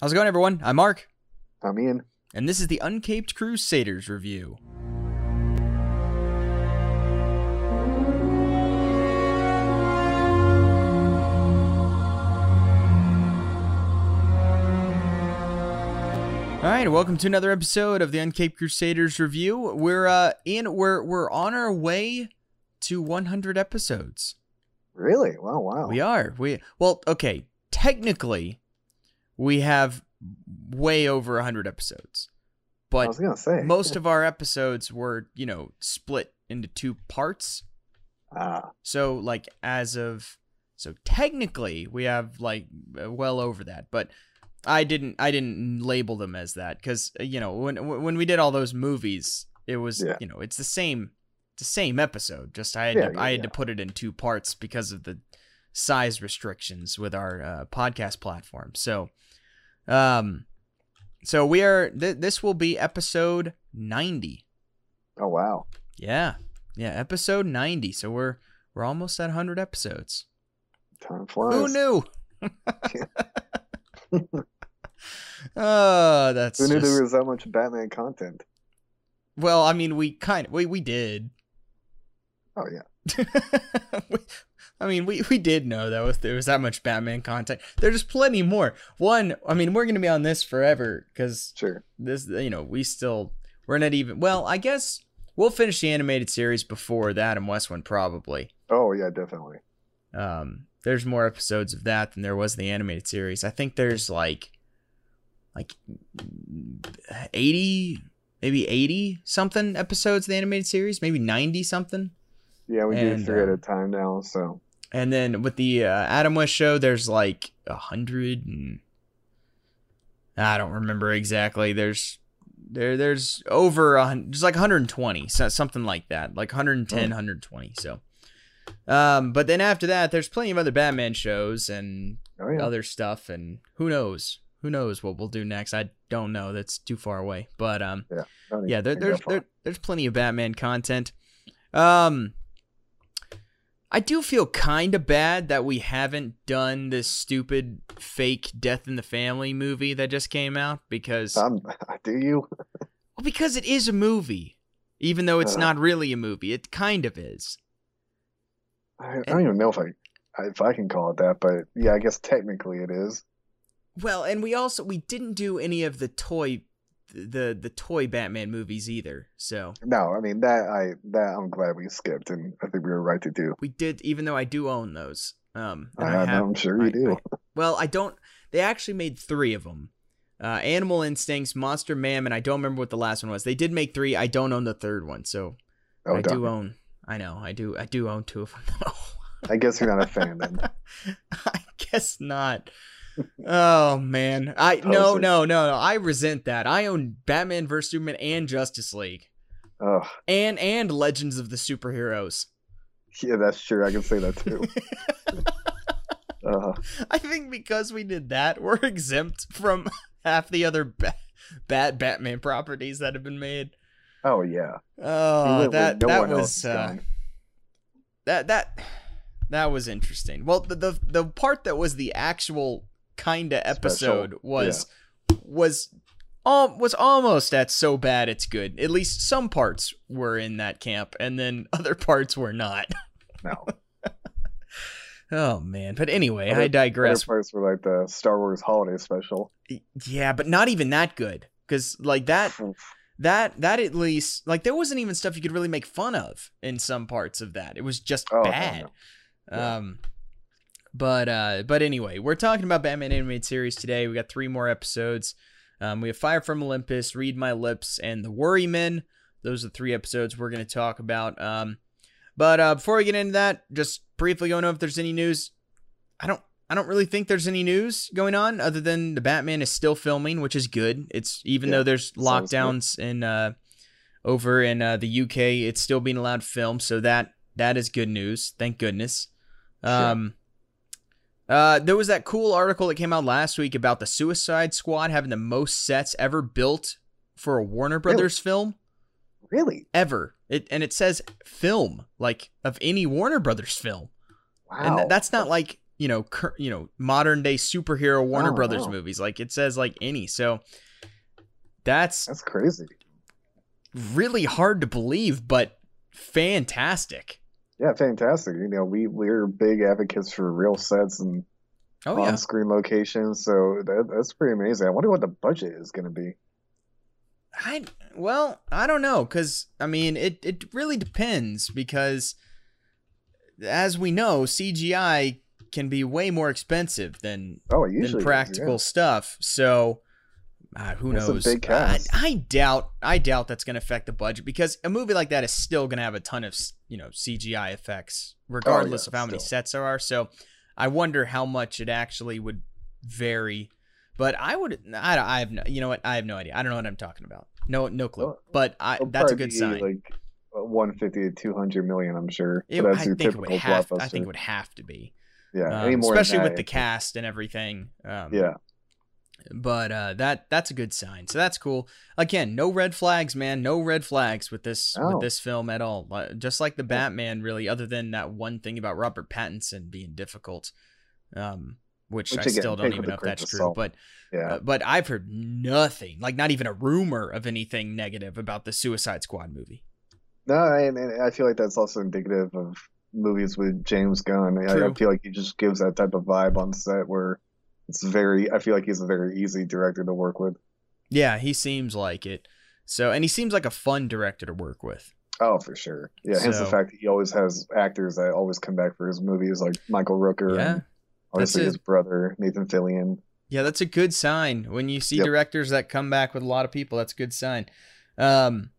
How's it going, everyone? I'm Mark, I'm Ian. and this is the Uncaped Crusaders review. All right, welcome to another episode of the Uncaped Crusaders review. We're uh in we're we're on our way to 100 episodes. Really? Wow, wow. We are. We well, okay. Technically, we have way over hundred episodes, I but was gonna say most of our episodes were, you know, split into two parts. ah, So, like, as of so technically, we have like well over that, but I didn't I didn't label them as that because you know when when we did all those movies, it was Yeah. you know it's the same the same episode. Just I had Yeah, to, yeah, I had to put it in two parts because of the size restrictions with our uh, podcast platform. So, um, so we are th- this will be episode ninety. oh wow. Yeah, yeah, episode ninety. So we're we're almost at hundred episodes. Time flies. Who knew? Oh, that's Who knew just- there was that much Batman content? well. I mean, we kind of we we did. Oh yeah. We- I mean, we we did know though if there was that much Batman content. There's plenty more. One, I mean, we're gonna be on this forever because Sure. this, you know, we still we're not even. Well, I guess we'll finish the animated series before the Adam West one probably. Oh yeah, definitely. Um, there's more episodes of that than there was the animated series. I think there's like, like, eighty, maybe eighty something episodes of the animated series, maybe ninety something. Yeah, we do And, three at um, a time now, so And then with the uh, Adam West show, there's like a hundred and I don't remember exactly. There's there there's over a there's like 120, so something like that, like 110, Oh. 120. So, um, but then after that, there's plenty of other Batman shows and oh yeah. other stuff, and who knows, who knows what we'll do next? I don't know. That's too far away. But um, yeah, even there, there's there, there's plenty of Batman content. Um, I do feel kind of bad that we haven't done this stupid fake Death in the Family movie that just came out because Um, do you? well, because it is a movie, even though it's Uh. not really a movie. It kind of is. I, I don't even know if I if I can call it that, but yeah, I guess technically it is. Well, and we also we didn't do any of the toy the the toy Batman movies either. So No, I mean that I that I'm glad we skipped, and I think we were right to do. we did, even though I do own those. Um, and I, I'm sure you I- do. I- well, I don't. They actually made three of them. Uh, Animal Instincts, Monster Mayhem, and I don't remember what the last one was. They did make three. I don't own the third one, so oh, I do own. I know. I do. I do own two of them. though. I guess you're not a fan then. I guess not. Oh man, I no no no no. I resent that. I own Batman vs Superman and Justice League, Oh, and and Legends of the Superheroes. yeah, that's true. I can say that too. uh, I think because we did that, we're exempt from half the other ba- bad Batman properties that have been made. oh yeah. Oh, that no that was uh, that that that was interesting. Well, the the, the part that was the actual kind of episode was was um was almost at so bad it's good. At least some parts were in that camp, and then other parts were not. No. Oh man, but anyway, Other- I digress. Other parts were like the Star Wars holiday special. Yeah, but not even that good. Cause like that that that at least like there wasn't even stuff you could really make fun of in some parts of that. It was just Oh, no, bad. Yeah. Um but uh but anyway, we're talking about Batman animated series today. We got three more episodes. Um we have Fire from Olympus, Read My Lips, and The Worry Men. Those are the three episodes we're gonna talk about. Um but uh before we get into that, just briefly going over if there's any news. I don't I don't really think there's any news going on other than the Batman is still filming, which is good. It's even Yeah, though there's lockdowns in uh over in uh, the UK, it's still being allowed to film, so that that is good news. Thank goodness. Um uh there was that cool article that came out last week about the Suicide Squad having the most sets ever built for a Warner Brothers film Really? ever. It and it says film like of any Warner Brothers film. Wow. And th- that's not like you know, cur- you know, modern day superhero Warner Oh, Brothers wow. movies. Like it says like any. So that's That's crazy. really hard to believe, but fantastic. Yeah, fantastic. You know, we we're big advocates for real sets and Oh on-screen locations, so that, that's pretty amazing. I wonder what the budget is going to be. I well, I don't know cuz I mean, it it really depends because as we know, CGI can be way more expensive than Oh, it than usually is, practical yeah. stuff. So uh, who knows? big I, cast. I doubt I doubt that's going to affect the budget because a movie like that is still going to have a ton of you know CGI effects regardless Oh, yeah, of how many sets there are. So I wonder how much it actually would vary. But I would I, I have no you know what I have no idea. I don't know what I'm talking about. No no clue. Well, But I that's a good be sign. Like uh, 150 to 200 million, I'm sure. It- that's I your think it typical would have. I think it would have to be. yeah, Um, especially with that, the cast and everything. Um, Yeah, but uh, that that's a good sign. So that's cool. Again, no red flags, man. No red flags with this Oh. with this film at all. Uh, Just like the Batman, really. Other than that one thing about Robert Pattinson being difficult, um, which, Which I again, still don't even know if that's true. But yeah. uh, but I've heard nothing, like not even a rumor of anything negative about the Suicide Squad movie. No, and, and I feel like that's also indicative of movies with James Gunn. I, I feel like he just gives that type of vibe on set where it's very. I feel like he's a very easy director to work with. Yeah, he seems like it. So and he seems like a fun director to work with. Oh, for sure. Yeah, hence the fact that he always has actors that always come back for his movies, like Michael Rooker Yeah. and obviously That's his brother Nathan Fillion. Yeah, that's a good sign. When you see Yep. directors that come back with a lot of people, that's a good sign. Um,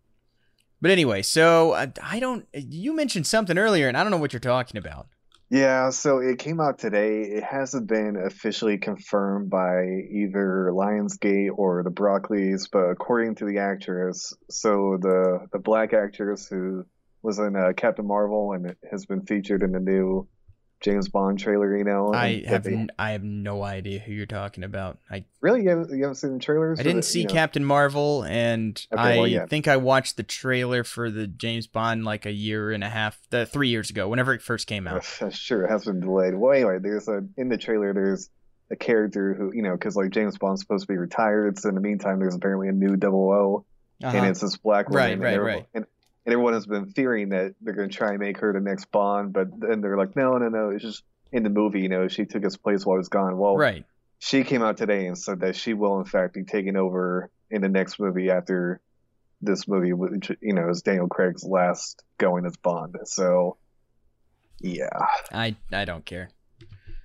but anyway, so I, I don't. You mentioned something earlier, and I don't know what you're talking about. Yeah, so it came out today. It hasn't been officially confirmed by either Lionsgate or the Broccoli's, but according to the actress, so the the black actress who was in uh, Captain Marvel and has been featured in the new James Bond trailer, you know. I have they- n- I have no idea who you're talking about. I really you haven't, you haven't seen the trailers? I didn't see you know? Captain Marvel, and Okay, I well, yeah. think I watched the trailer for the James Bond like a year and a half, the three years ago, whenever it first came out. Sure, it has been delayed. Well, anyway, there's a in the trailer. There's a character who you know, because like James Bond's supposed to be retired. So in the meantime, there's apparently a new double O, and Uh-huh. it's this black woman. Right, right, right. And, and everyone has been fearing that they're going to try and make her the next Bond, but then they're like, no, no, no. It's just in the movie, you know, she took his place while he was gone. Well, Right. she came out today and said that she will in fact be taking over in the next movie after this movie, which you know is Daniel Craig's last going as Bond. So, yeah. I I don't care.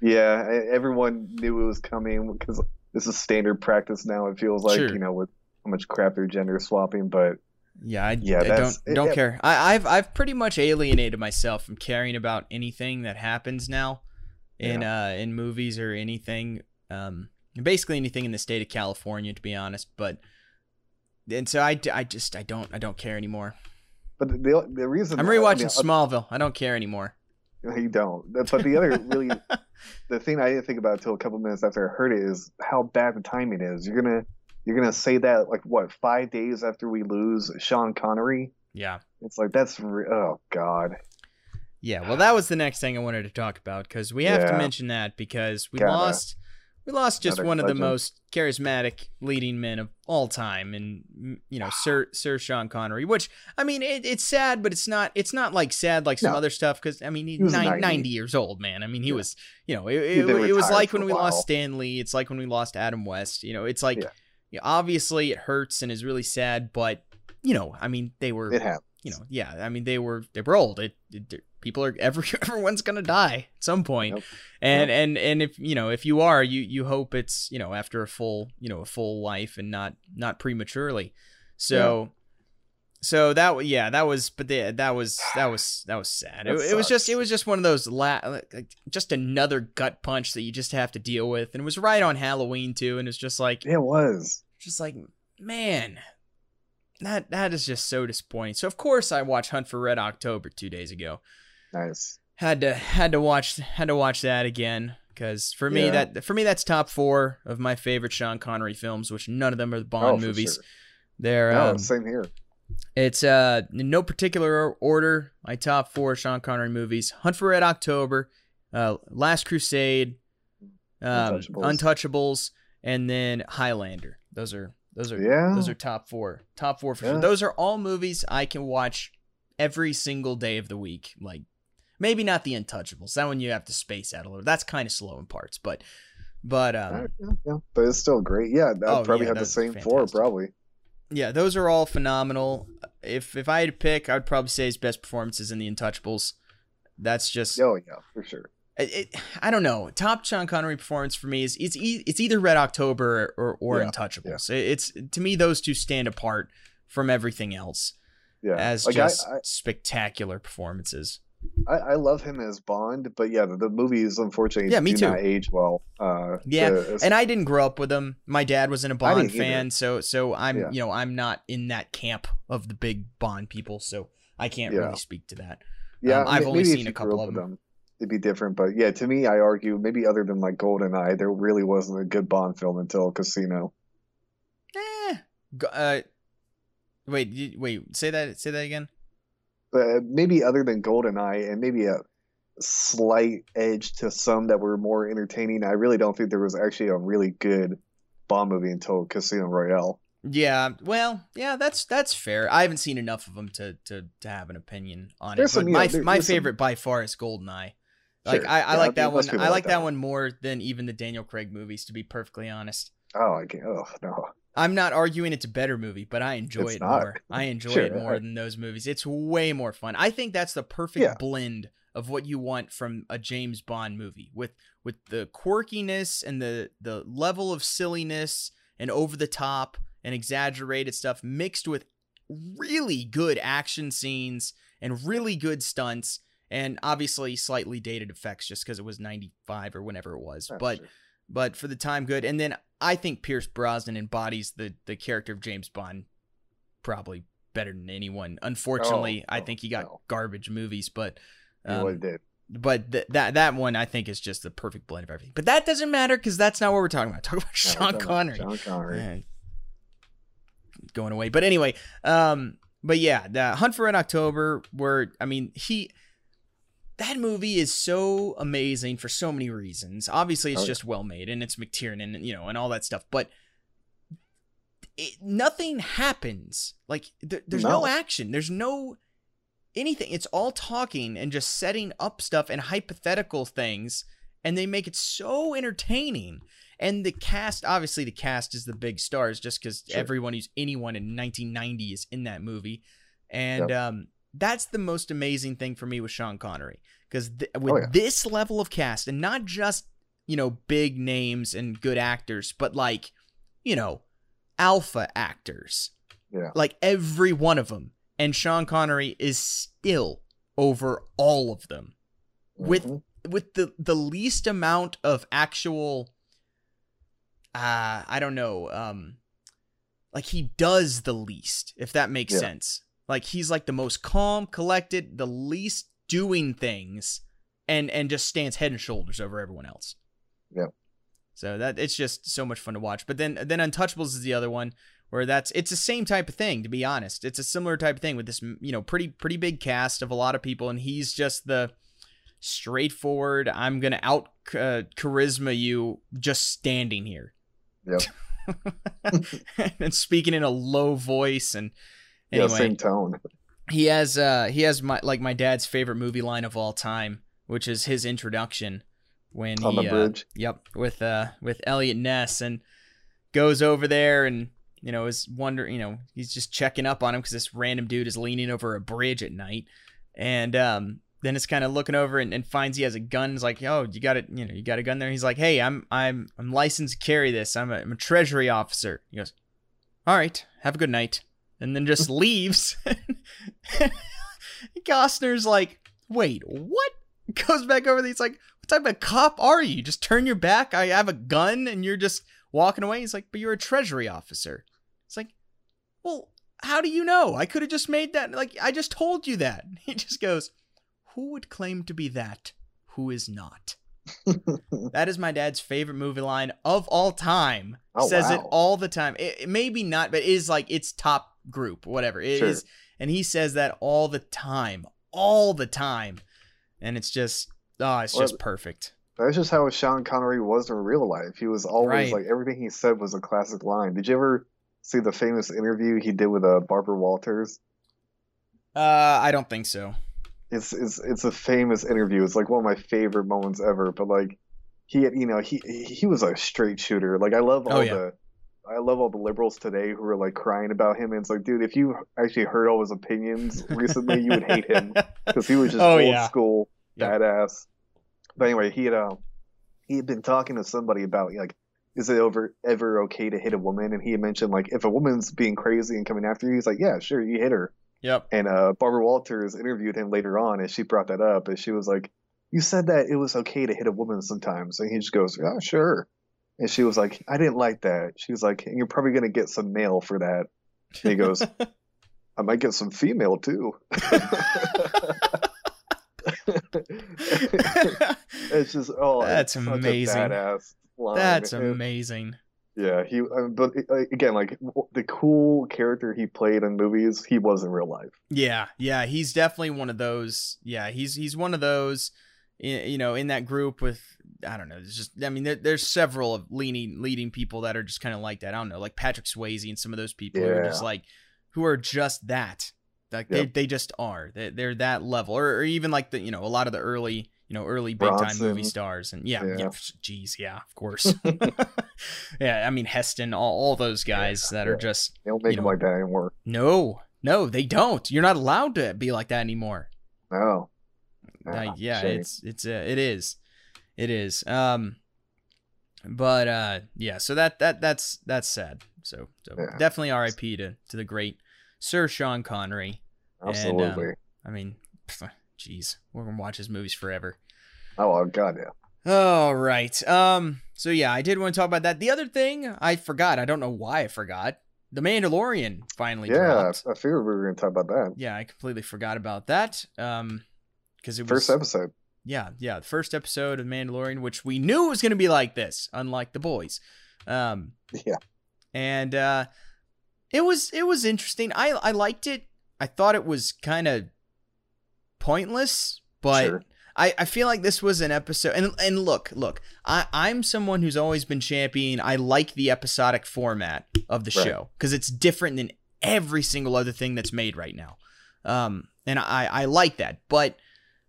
Yeah, everyone knew it was coming because this is standard practice now. It feels like Sure. you know with how much crap they're gender swapping, but Yeah, I, Yeah, I don't don't it- care. I, I've I've pretty much alienated myself from caring about anything that happens now in uh in movies or anything. Um, basically anything in the state of California, to be honest. But and so I, I just I don't I don't care anymore. but the the reason I'm I mean, rewatching uh, Smallville. I don't care anymore. You don't. But the other really, the thing I didn't think about until a couple minutes after I heard it is how bad the timing is. You're gonna you're gonna say that like what five days after we lose Sean Connery. Yeah. It's like that's re- oh god. Yeah, well, that was the next thing I wanted to talk about because we have to mention that because we Gotta. lost we lost just Another one of the most charismatic leading men of all time, and you know Sir Sir Sean Connery. Which I mean, it, it's sad, but it's not it's not like sad like some No. other stuff because I mean he's He was nine, 90. 90 years old, man. I mean he Yeah. was you know it, it, it was like when we lost. Stan Lee. It's like when we lost Adam West. You know, it's like Yeah. Yeah, obviously it hurts and is really sad, but you know, I mean they were It happened. you know, yeah, I mean they were they were old. It, it people are every everyone's gonna die at some point. Yep. and and and if you know if you are, you you hope it's you know after a full you know a full life and not not prematurely. So. So that yeah that was but the, that was that was that was sad. That It, it was just it was just one of those la- like, just another gut punch that you just have to deal with, and it was right on Halloween too, and it's just like it was. just like man that that is just so disappointing so of course i watched hunt for red october two days ago Nice. had to had to watch had to watch that again because for me Yeah. that for me that's top four of my favorite sean connery films which none of them are the bond oh, movies sure. they're No, um, same here. It's uh in no particular order my top four sean connery movies hunt for red october uh, Last Crusade, um, Untouchables. Untouchables, and then Highlander. Those are those are Yeah. those are top four. Top four for Yeah. sure. Those are all movies I can watch every single day of the week. Like maybe not the Untouchables. That one you have to space out a little. That's kind of slow in parts, but but um, Uh, yeah, yeah, but it's still great. Yeah, I'd Oh, probably yeah, have the same four, probably. Yeah, those are all phenomenal. If if I had to pick, I'd probably say his best performances in the Untouchables. That's just Oh yeah, for sure. it, it- I don't know. Top Sean Connery performance for me is it's e- it's either Red October or or Yeah, Untouchables. It- It's to me those two stand apart from everything else Yeah, as like just I, spectacular performances. I, I love him as Bond, but yeah, the, the movies unfortunately Yeah, me do too. not age well. Uh, Yeah, And I didn't grow up with him. My dad wasn't a I Bond didn't either. fan, so so I'm Yeah. you know I'm not in that camp of the big Bond people, so I can't Yeah. really speak to that. yeah, um, I've only seen a couple up of them. It'd be different, but yeah, to me, I argue maybe other than like GoldenEye, there really wasn't a good Bond film until Casino. Eh. Uh, wait, wait. Say that. Say that again. But maybe other than GoldenEye and maybe a slight edge to some that were more entertaining, I really don't think there was actually a really good Bond movie until Casino Royale. Yeah, well, yeah, that's that's fair. I haven't seen enough of them to to, to have an opinion on There's it. Some, my know, there- my there's some- favorite by far is Goldeneye. Like Sure. I, I Yeah, like that one. I like that that one more than even the Daniel Craig movies. To be perfectly honest, Oh, I can't. Oh no. I'm not arguing it's a better movie, but I enjoy It's it not. more. I enjoy Sure, it more I- than those movies. It's way more fun. I think that's the perfect Yeah. blend of what you want from a James Bond movie with with the quirkiness and the the level of silliness and over the top and exaggerated stuff mixed with really good action scenes and really good stunts and obviously slightly dated effects just because it was 95 or whenever it was Yeah, but sure. But for the time good and then i think pierce brosnan embodies the the character of james bond probably better than anyone unfortunately Oh, i no, think he got no. garbage movies but He um, did. but th- that that one i think is just the perfect blend of everything but that doesn't matter because that's not what we're talking about talking about No, sean connery Sean Connery. Going away. But anyway, um, but yeah, the Hunt for Red October, where I mean, he that movie is so amazing for so many reasons. Obviously, it's Oh, yeah. just well made and it's McTiernan, and you know, and all that stuff. But it, nothing happens. Like there, there's no. No. action. There's no anything. It's all talking and just setting up stuff and hypothetical things, and they make it so entertaining. And the cast, obviously, the cast is the big stars, just because Sure. everyone who's anyone in 1990 is in that movie, and um, that's the most amazing thing for me with Sean Connery, because th- with Oh, yeah. this level of cast, and not just you know big names and good actors, but like you know alpha actors, Yeah. like every one of them, and Sean Connery is still over all of them with Mhm. with the the least amount of actual uh I don't know um like he does the least if that makes Yeah. sense like he's like the most calm collected the least doing things and and just stands head and shoulders over everyone else Yeah. so that it's just so much fun to watch but then then untouchables is the other one where that's it's the same type of thing to be honest it's a similar type of thing with this you know pretty pretty big cast of a lot of people and he's just the straightforward i'm gonna out uh, charisma you just standing here Yep. and speaking in a low voice and Yeah, same tone. he has uh he has my like my dad's favorite movie line of all time which is his introduction when On he the uh, bridge. yep with uh with Eliot Ness and goes over there and you know is wonder you know he's just checking up on him because this random dude is leaning over a bridge at night and um then it's kind of looking over and, and finds he has a gun. He's like, oh, you got it, you know, you got a gun there. He's like, hey, I'm I'm I'm licensed to carry this. I'm a, I'm a treasury officer. He goes, all right, have a good night, and then just leaves. Costner's like, wait, what? Goes back over there. He's like, what type of cop are you? Just turn your back. I have a gun, and you're just walking away. He's like, but you're a treasury officer. It's like, well, how do you know? I could have just made that. Like, I just told you that. He just goes, who would claim to be that? Who is not? that is my dad's favorite movie line of all time. Oh, Says it all the time. It, it maybe not, but it is like its top group, whatever it is, Sure. and he says that all the time, all the time, and it's just Oh, it's Well, just perfect. That's just how Sean Connery was in real life. He was always Right. like everything he said was a classic line. Did you ever see the famous interview he did with uh, Barbara Walters? Uh, I don't think so. It's it's it's a famous interview. It's like one of my favorite moments ever. But like he had, you know, he he was a straight shooter. Like I love all Oh, yeah. the I love all the liberals today who are like crying about him. And it's like, dude, if you actually heard all his opinions recently, you would hate him because he was just Oh, old yeah. school badass. But anyway, he had um he had been talking to somebody about like, is it over ever okay to hit a woman? And he had mentioned like if a woman's being crazy and coming after you, he's like, yeah, sure, you hit her. Yep. And uh, Barbara Walters interviewed him later on, and she brought that up, and she was like, "You said that it was okay to hit a woman sometimes," and he just goes, "Yeah, sure." And she was like, "I didn't like that." She was like, "And you're probably gonna get some male for that." And he goes, "I might get some female too." it's just oh, That's it's such a amazing. That's And- amazing. Yeah, he. uh, But uh, again, like the cool character he played in movies, he was in real life. Yeah, yeah, he's definitely one of those. Yeah, he's he's one of those. You know, in that group with I don't know. There's just I mean, there, there's several of leading leading people that are just kind of like that. I don't know, like Patrick Swayze and some of those people who are just like who are just that. Like they, Yep. they just are. They, they're that level, or, or even like the you know a lot of the early you know early big time movie stars and yeah, yeah, Yeah. geez, yeah, of course. yeah, I mean Heston, all, all those guys that are just They don't make You know. like that anymore. no, no, they don't. You're not allowed to be like that anymore. No. Like, Ah, yeah, shame. it's it's uh, it is, it is. Um, but uh, yeah. So that that that's that's sad. So so Yeah. definitely R.I.P. to to the great Sir Sean Connery. and, um, absolutely. I mean, jeez, we're gonna watch his movies forever. oh, oh, god, yeah. All right. Um. So yeah, I did want to talk about that. The other thing I forgot. I don't know why I forgot. The Mandalorian finally Yeah, dropped. I figured we were going to talk about that. Yeah, I completely forgot about that. Um, because it was First episode. Yeah, yeah, the first episode of Mandalorian, which we knew was going to be like this, unlike the boys. Um, Yeah. and uh, it was it was interesting. I I liked it. I thought it was kind of pointless, but Sure. I, I feel like this was an episode. And and look, look, I I'm someone who's always been championing. I like the episodic format of the Right. show because it's different than every single other thing that's made right now. Um, and I I like that, but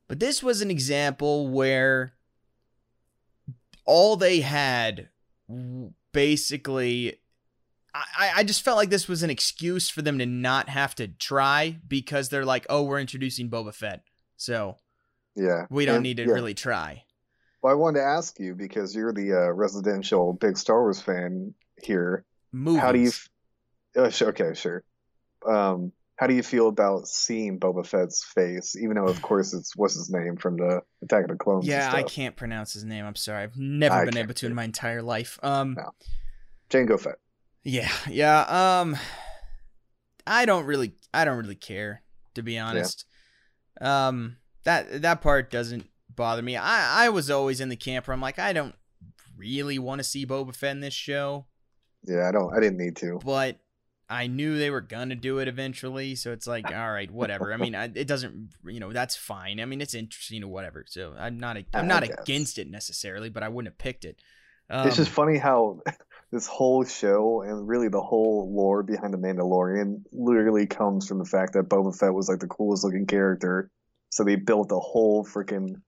but this was an example where all they had basically I, I just felt like this was an excuse for them to not have to try because they're like, oh, we're introducing Boba Fett. So Yeah. we don't And- need to yeah. really try. Well, I wanted to ask you because you're the uh, residential big Star Wars fan here. Movies. How do you? f- Uh, sure, okay, sure. Um, how do you feel about seeing Boba Fett's face, even though, of course, it's what's his name from the Attack of the Clones? Yeah, I can't pronounce his name. I'm sorry. I've never I been able to in my entire life. Um No. Jango Fett. yeah, yeah. Um I don't really I don't really care, to be honest. Um that that part doesn't bother me. I I was always in the camp where I'm like, I don't really want to see Boba Fett in this show. Yeah, I don't. I didn't need to. but I knew they were gonna do it eventually, so it's like, all right, whatever. I mean, I, it doesn't, you know, that's fine. I mean, it's interesting or whatever. So I'm not, a, I'm not against it necessarily, but I wouldn't have picked it. Um, it's just funny how this whole show and really the whole lore behind the Mandalorian literally comes from the fact that Boba Fett was like the coolest looking character. So they built a whole freaking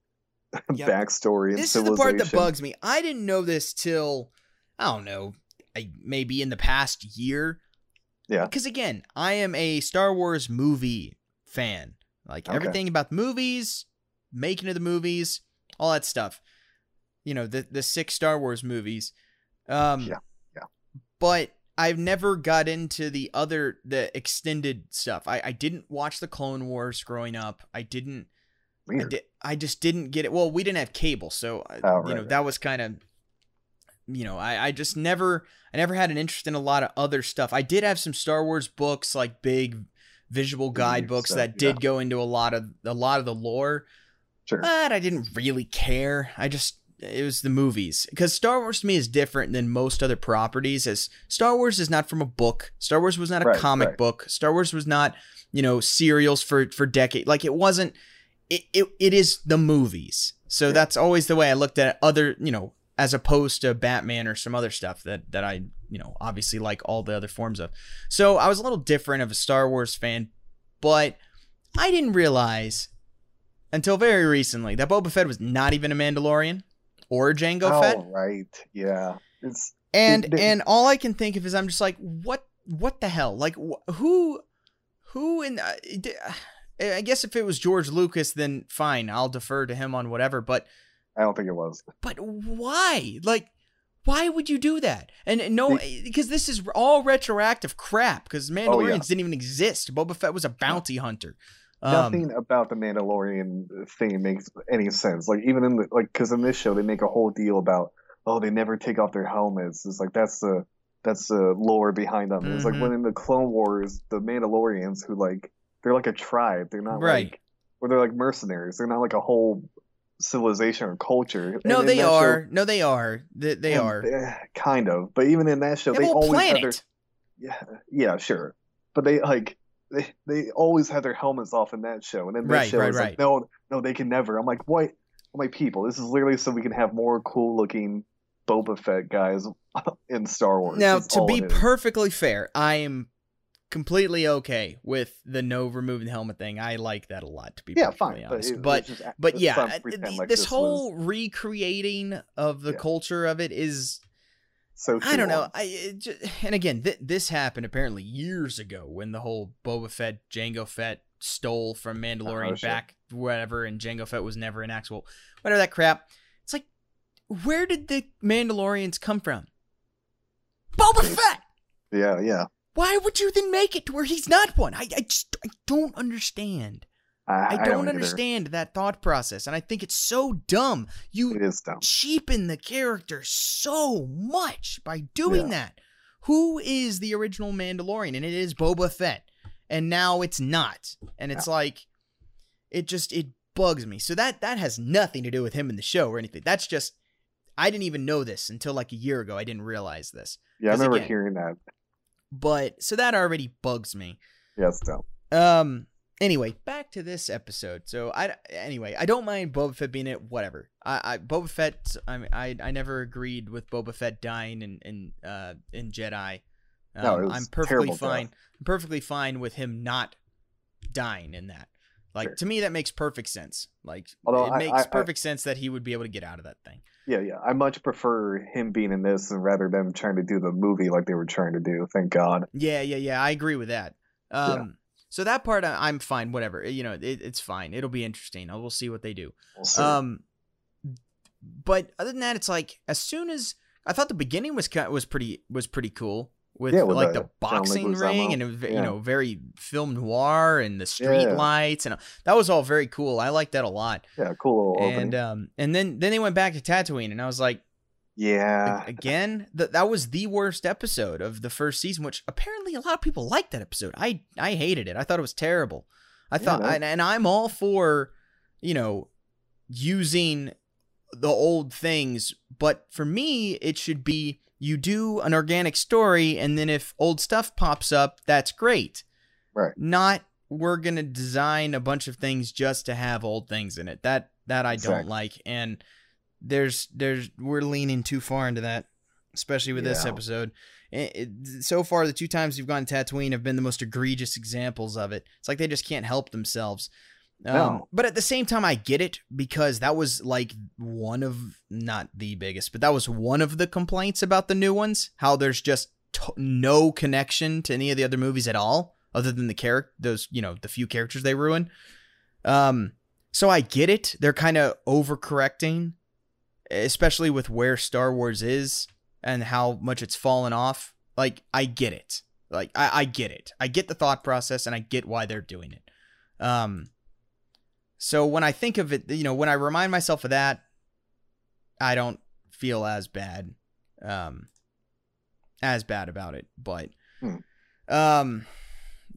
Yep. backstory and this is the part that bugs me. I didn't know this till I don't know, I, maybe in the past year. Yeah. Because again, I am a Star Wars movie fan. Like Okay. everything about the movies, making of the movies, all that stuff. You know, the the six Star Wars movies. Um Yeah, yeah. But I've never got into the other the extended stuff. I, I didn't watch the Clone Wars growing up. I didn't I, di- I just didn't get it. Well, we didn't have cable, so uh, Oh, you know right, that was kind of, you know, I I just never I never had an interest in a lot of other stuff. I did have some Star Wars books, like big visual guidebooks that did go into a lot of a lot of the lore, Sure. but I didn't really care. I just it was the movies because Star Wars to me is different than most other properties. As Star Wars is not from a book. Star Wars was not a Right, comic right. book. Star Wars was not you know serials for for decades. Like it wasn't. It, it, it is the movies So that's always the way I looked at other, you know, as opposed to Batman or some other stuff that that I, you know, obviously like all the other forms of. So I was a little different of a Star Wars fan, but I didn't realize until very recently that Boba Fett was not even a Mandalorian or a Jango Fett. oh, Fett. right. Yeah. It's And It- it- and all I can think of is I'm just like, what what the hell? Like wh- who who in uh, d- I guess if it was George Lucas, then fine, I'll defer to him on whatever. But I don't think it was. but why? Like, why would you do that? And no, because this is all retroactive crap. Because Mandalorians Oh, yeah. didn't even exist. Boba Fett was a bounty hunter. Um, Nothing about the Mandalorian thing makes any sense. Like even in the like, because in this show they make a whole deal about oh they never take off their helmets. It's like that's the that's the lore behind them. It's Mhm. like when in the Clone Wars the Mandalorians who like they're like a tribe. They're not Right. like or they're like mercenaries. They're not like a whole civilization or culture. no, they that show- are. no, they are. They, they and are. kind of. But even in that show, They they have a whole always have their yeah, yeah, sure. But they like they they always had their helmets off in that show, and then this Right, show right, is right. like, no, no, they can never. I'm like, what? I'm like, people, this is literally so we can have more cool looking Boba Fett guys in Star Wars. Now, That's to be perfectly fair, I am completely okay with the no removing the helmet thing. I like that a lot, to be yeah, perfectly fine, honest. it- But just, but yeah, uh, like this was whole recreating of the Yeah. culture of it is so I don't know. I it ju- and again, th- this happened apparently years ago when the whole Boba Fett, Jango Fett stole from Mandalorian Oh, back whatever, and Jango Fett was never an actual whatever that crap. It's like, where did the Mandalorians come from? Boba Fett. Yeah, yeah. Why would you then make it to where he's not one? I, I just I don't understand. I, don't, either. understand that thought process, and I think it's so dumb. You It is dumb. cheapen the character so much by doing that. Who is the original Mandalorian? And it is Boba Fett. And now it's not. And it's like it just it bugs me. So that that has nothing to do with him in the show or anything. That's just I didn't even know this until like a year ago. I didn't realize this. Yeah, I remember again- hearing that. But so that already bugs me. Yeah, it's dumb. Um. Anyway, back to this episode. So I anyway I don't mind Boba Fett being it. Whatever. I, I Boba Fett. I mean, I I never agreed with Boba Fett dying in in uh in Jedi. Um, No, it was I'm perfectly fine. I'm perfectly fine with him not dying in that. Like Sure. to me, that makes perfect sense. Like Although it I- makes I- I- perfect sense that he would be able to get out of that thing. Yeah, yeah. I much prefer him being in this and rather than trying to do the movie like they were trying to do. Thank God. Yeah, yeah, yeah. I agree with that. Um. So that part I, I'm fine. Whatever. You know, it, it's fine. It'll be interesting. We'll see what they do. We'll see. Um, but other than that, it's like as soon as I thought the beginning was was pretty was pretty cool with, Yeah, with like the the boxing ring and it you Yeah. know very film noir and the street Yeah. lights and that was all very cool. I liked that a lot. yeah, cool little opening. And um and then then they went back to Tatooine and I was like yeah. again that that was the worst episode of the first season, which apparently a lot of people liked that episode. I I hated it. I thought it was terrible. I thought, and, and I'm all for, you know, using the old things, but for me, it should be you do an organic story, and then if old stuff pops up, that's great. Right. Not we're gonna design a bunch of things just to have old things in it. That that I don't like, and there's there's we're leaning too far into that, especially with this episode. It, it- so far, the two times we've gone to Tatooine have been the most egregious examples of it. It's like they just can't help themselves. Um, But at the same time, I get it because that was like one of not the biggest, but that was one of the complaints about the new ones. How there's just t- no connection to any of the other movies at all, other than the character, those you know, the few characters they ruin. Um, so I get it. They're kind of overcorrecting, especially with where Star Wars is and how much it's fallen off. Like I get it. Like I, I get it. I get the thought process and I get why they're doing it. Um so when I think of it, you know, when I remind myself of that, I don't feel as bad um as bad about it, but Hmm. um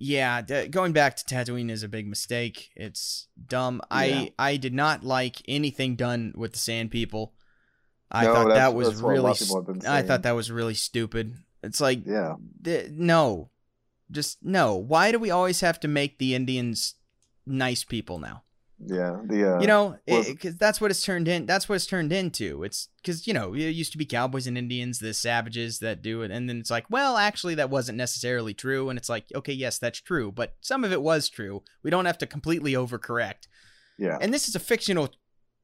yeah, d- going back to Tatooine is a big mistake. It's dumb. Yeah. I I did not like anything done with the Sand People. I No, thought that was that's what a lot really of people have been I thought that was really stupid. It's like Yeah. th- no. Just no. Why do we always have to make the Indians nice people now? Yeah, the uh, you know, because that's what it's turned in. That's what it's turned into. It's because you know it used to be cowboys and Indians, the savages that do it, and then it's like, well, actually, that wasn't necessarily true. And it's like, okay, yes, that's true, but some of it was true. We don't have to completely overcorrect. yeah, And this is a fictional.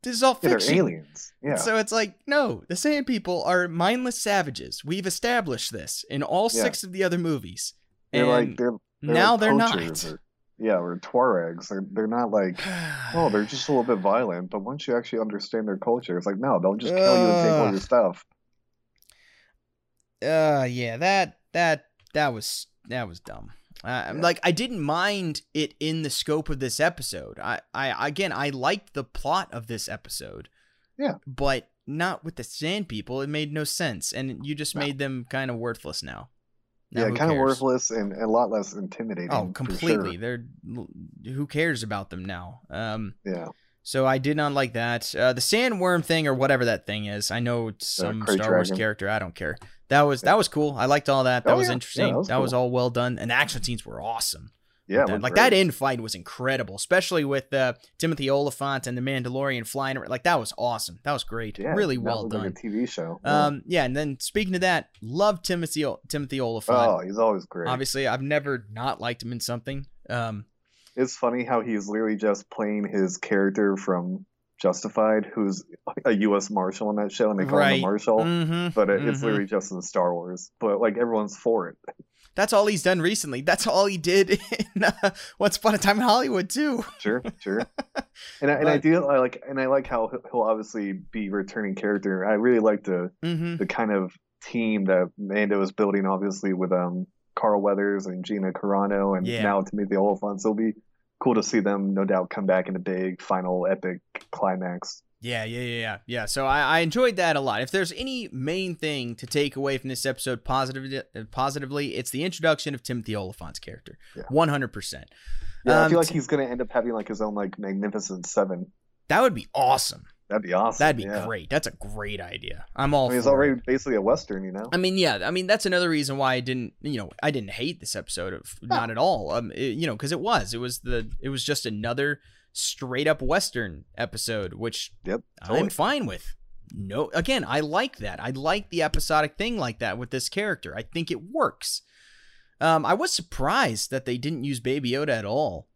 This is all yeah, they're fiction. aliens. Yeah, So it's like, no, the Sand People are mindless savages. We've established this in all Yeah. six of the other movies. they're and like they're, they're now like they're not. Or, yeah, or Tuaregs. They're they're not like oh they're just a little bit violent, but once you actually understand their culture, it's like no, they'll just kill you and take all your stuff. uh yeah that that that was that was dumb uh, Yeah. like i didn't mind it in the scope of this episode i i again i liked the plot of this episode Yeah. but not with the sand people it made no sense and you just No. made them kind of worthless now Now yeah, kind of worthless and, a lot less intimidating. oh completely sure. they're who cares about them now um Yeah, So I did not like that. Uh, the sandworm thing or whatever that thing is. I know it's some Krayt Star Wars character. I don't care. That was that was cool. I liked all that. That Oh, was yeah. interesting. Yeah, that that was, was all well done, and the action scenes were awesome. Yeah, That- like great. that end fight was incredible, especially with uh, Timothy Olyphant and the Mandalorian flying. Like that was awesome. That was great. Yeah, really well done. Like a TV show. Yeah. um, yeah, and then speaking of that, love Timothy O- Timothy Olyphant. oh, he's always great. Obviously, I've never not liked him in something. Um, It's funny how he's literally just playing his character from Justified, who's a U.S. Marshal in that show, and they call him Right. the Marshal. mhm, But it, it's mhm. literally just in Star Wars. But like everyone's for it. That's all he's done recently. That's all he did in uh, Once Upon a Time in Hollywood too. Sure, sure. and I, and I do I like and I like how he'll- he'll obviously be returning character. I really like the Mm-hmm. the kind of team that Mando is building, obviously with um Carl Weathers and Gina Carano and Yeah. now Timothy Olyphant. So it'll be cool to see them, no doubt, come back in a big final epic climax. Yeah, yeah, yeah, yeah, yeah. So I, I enjoyed that a lot. If there's any main thing to take away from this episode positively, positively, it's the introduction of Timothy Olyphant's character. Yeah. One hundred percent. Yeah, I Um, feel like he's gonna end up having like his own like Magnificent Seven. That would be awesome. That'd be awesome. That'd be yeah. great. That's a great idea. I'm all I mean, it's already it. basically a western, you know. I mean, yeah. I mean, that's another reason why I didn't, you know, I didn't hate this episode of not at all. Um, it- you know, because it was, it was the, it was just another straight up western episode, which Yep. I'm fine with. No, again, I like that. I like the episodic thing like that with this character. I think it works. Um, I was surprised that they didn't use Baby Yoda at all.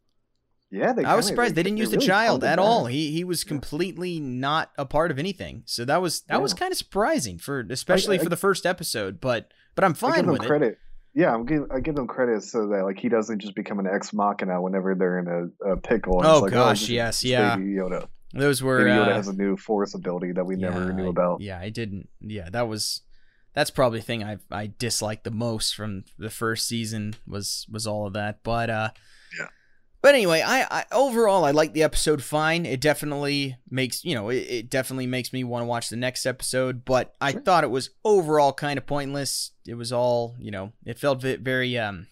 Yeah, they I was surprised they, didn't use the really child at all. He he was Yeah. completely not a part of anything. So that was that was kind of surprising for especially I- for the first episode. But but I'm I fine with it. Yeah, I'm give, I give them credit so that like he doesn't just become an ex machina whenever they're in a, a pickle. and Oh, like, gosh, just- yes, yeah. Baby Yoda. Those were Baby Yoda uh, has a new force ability that we never yeah, knew I- about. Yeah, I didn't. Yeah, that was that's probably the thing I I disliked the most from the first season was was all of that. But uh. But anyway, I, I overall I like the episode fine. It definitely makes you know it, it definitely makes me want to watch the next episode. But I Sure. thought it was overall kind of pointless. It was all you know. It felt very um.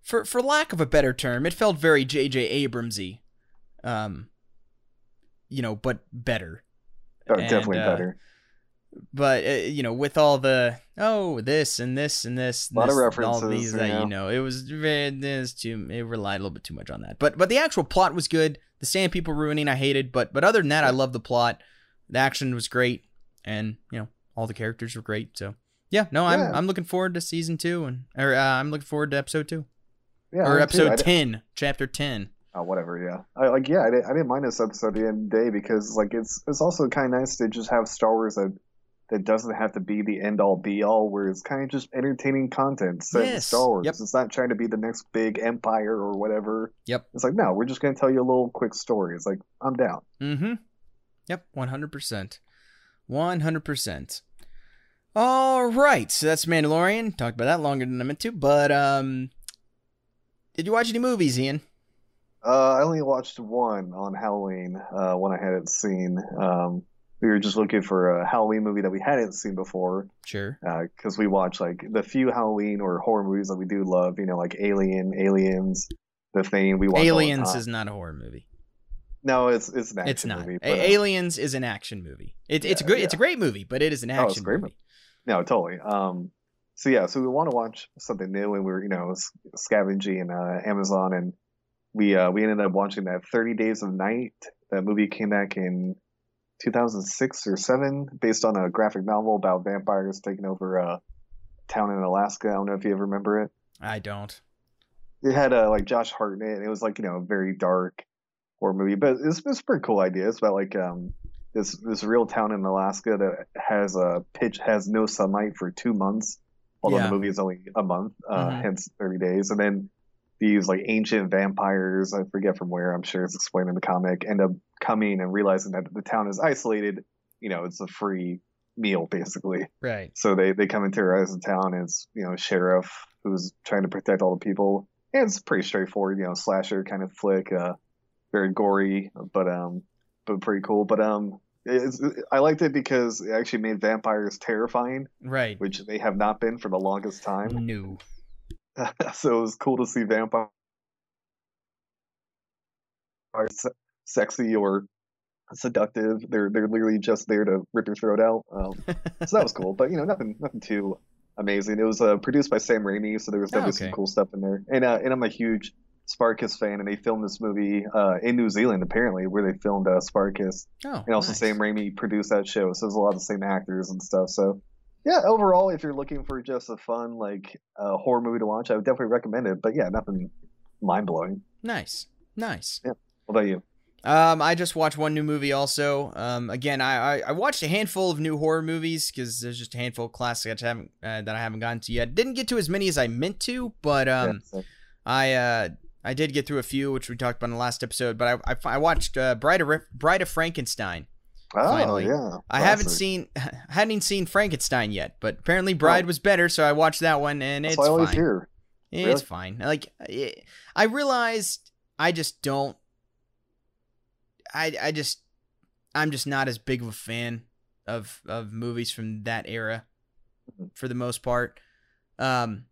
For for lack of a better term, it felt very J.J. Abramsy, um. You know, but better Oh, And, definitely uh, better. But uh, you know with all the oh this and this and this and Lot of this all references, these that yeah. you know it was very there's too it relied a little bit too much on that. But but the actual plot was good. The sand people ruining i hated. But but other than that i love the plot. The action was great. And you know all the characters were great. So yeah no i'm Yeah. i'm looking forward to season two and or uh, i'm looking forward to episode two. Yeah, or episode 10 chapter 10 Oh, whatever. Yeah, I like. Yeah, I didn't, I didn't mind this episode at the end of the day because like it's it's also kind of nice to just have Star Wars that that doesn't have to be the end all be all, where it's kind of just entertaining content set in Yes. Star Wars. Yep. It's not trying to be the next big empire or whatever. Yep. It's like no, we're just gonna tell you a little quick story. It's like I'm down. Mm-hmm. Yep, one hundred percent. One hundred percent. All right, so that's Mandalorian. Talked about that longer than I meant to, but um, did you watch any movies, Ian? Uh, I only watched one on Halloween. Uh, one I hadn't seen. Um, we were just looking for a Halloween movie that we hadn't seen before. Sure. because we watch like the few Halloween or horror movies that we do love, you know, like Alien, Aliens, The Thing. We watch Aliens is not a horror movie. no, it's it's an action It's not. movie. A- but, uh, Aliens is an action movie. It, it's a Yeah, good. It's a great movie, but it is an Oh, it's a action great movie. no, totally. Um, so yeah, so we want to watch something new, and we we're you know scavenging uh, Amazon, and we uh, we ended up watching that Thirty Days of Night. That movie came back in 2006 or seven, based on a graphic novel about vampires taking over a town in Alaska. I don't know if you ever remember it. I don't. It had uh, like Josh Hartnett. And it was like you know a very dark horror movie, but it's it's a pretty cool idea. It's about like um this this real town in Alaska that has a pitch has no sunlight for two months, although Yeah. the movie is only a month, uh, Mhm. hence 30 days, and then these like ancient vampires, I forget from where, I'm sure it's explained in the comic, end up coming and realizing that the town is isolated. You know, it's a free meal basically. Right. So they they come and terrorize the town. And it's you know a sheriff who's trying to protect all the people. And it's pretty straightforward, you know, slasher kind of flick, uh, very gory, but um, but pretty cool. But um, it's, I liked it because it actually made vampires terrifying, Right. which they have not been for the longest time. No. so it was cool to see vampires se- sexy or seductive. They're they're literally just there to rip your throat out. Um, so that was cool, but you know, nothing nothing too amazing. It was uh, produced by Sam Raimi, so there was Oh, definitely okay. some cool stuff in there. And uh, and I'm a huge Spartacus fan, and they filmed this movie uh, in New Zealand apparently, where they filmed uh, Spartacus, Oh. and also nice. Sam Raimi produced that show, so there's a lot of the same actors and stuff. So. Yeah, overall, if you're looking for just a fun like uh, horror movie to watch, I would definitely recommend it. But yeah, nothing mind blowing. Nice. Nice. Yeah. What about you? Um, I just watched one new movie also. Um, again, I, I, I watched a handful of new horror movies because there's just a handful of classics I haven't uh, that I haven't gotten to yet. Didn't get to as many as I meant to, but um, Yeah, I uh I did get through a few, which we talked about in the last episode. But I I, I watched uh, Bride of Bride of Frankenstein. Oh finally. yeah, I haven't classic. seen hadn't even seen Frankenstein yet, but apparently Bride Oh. was better, so I watched that one, and That's it's what I always fine. hear. It's Really? fine. Like it, I realized I just don't I I just I'm just not as big of a fan of of movies from that era Mhm. for the most part. Um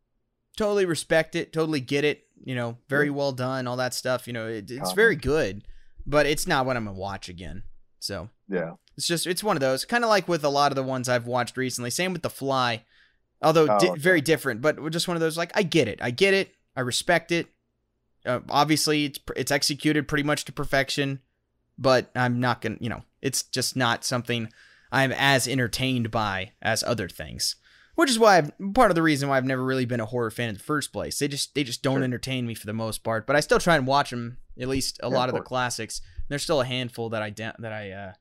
totally respect it, totally get it, you know, very well done, all that stuff, you know, it, it's very good, but it's not what I'm going to watch again. So, Yeah. it's just it's one of those kind of like with a lot of the ones I've watched recently. Same with The Fly, although Oh, di- okay. very different, but just one of those like I get it, I get it, I respect it. Uh, obviously, it's it's executed pretty much to perfection, but I'm not gonna, you know, it's just not something I'm as entertained by as other things. Which is why I've, part of the reason why I've never really been a horror fan in the first place. They just they just don't Sure. entertain me for the most part. But I still try and watch them at least a Yeah, lot of of the classics. There's still a handful that I da- that I uh,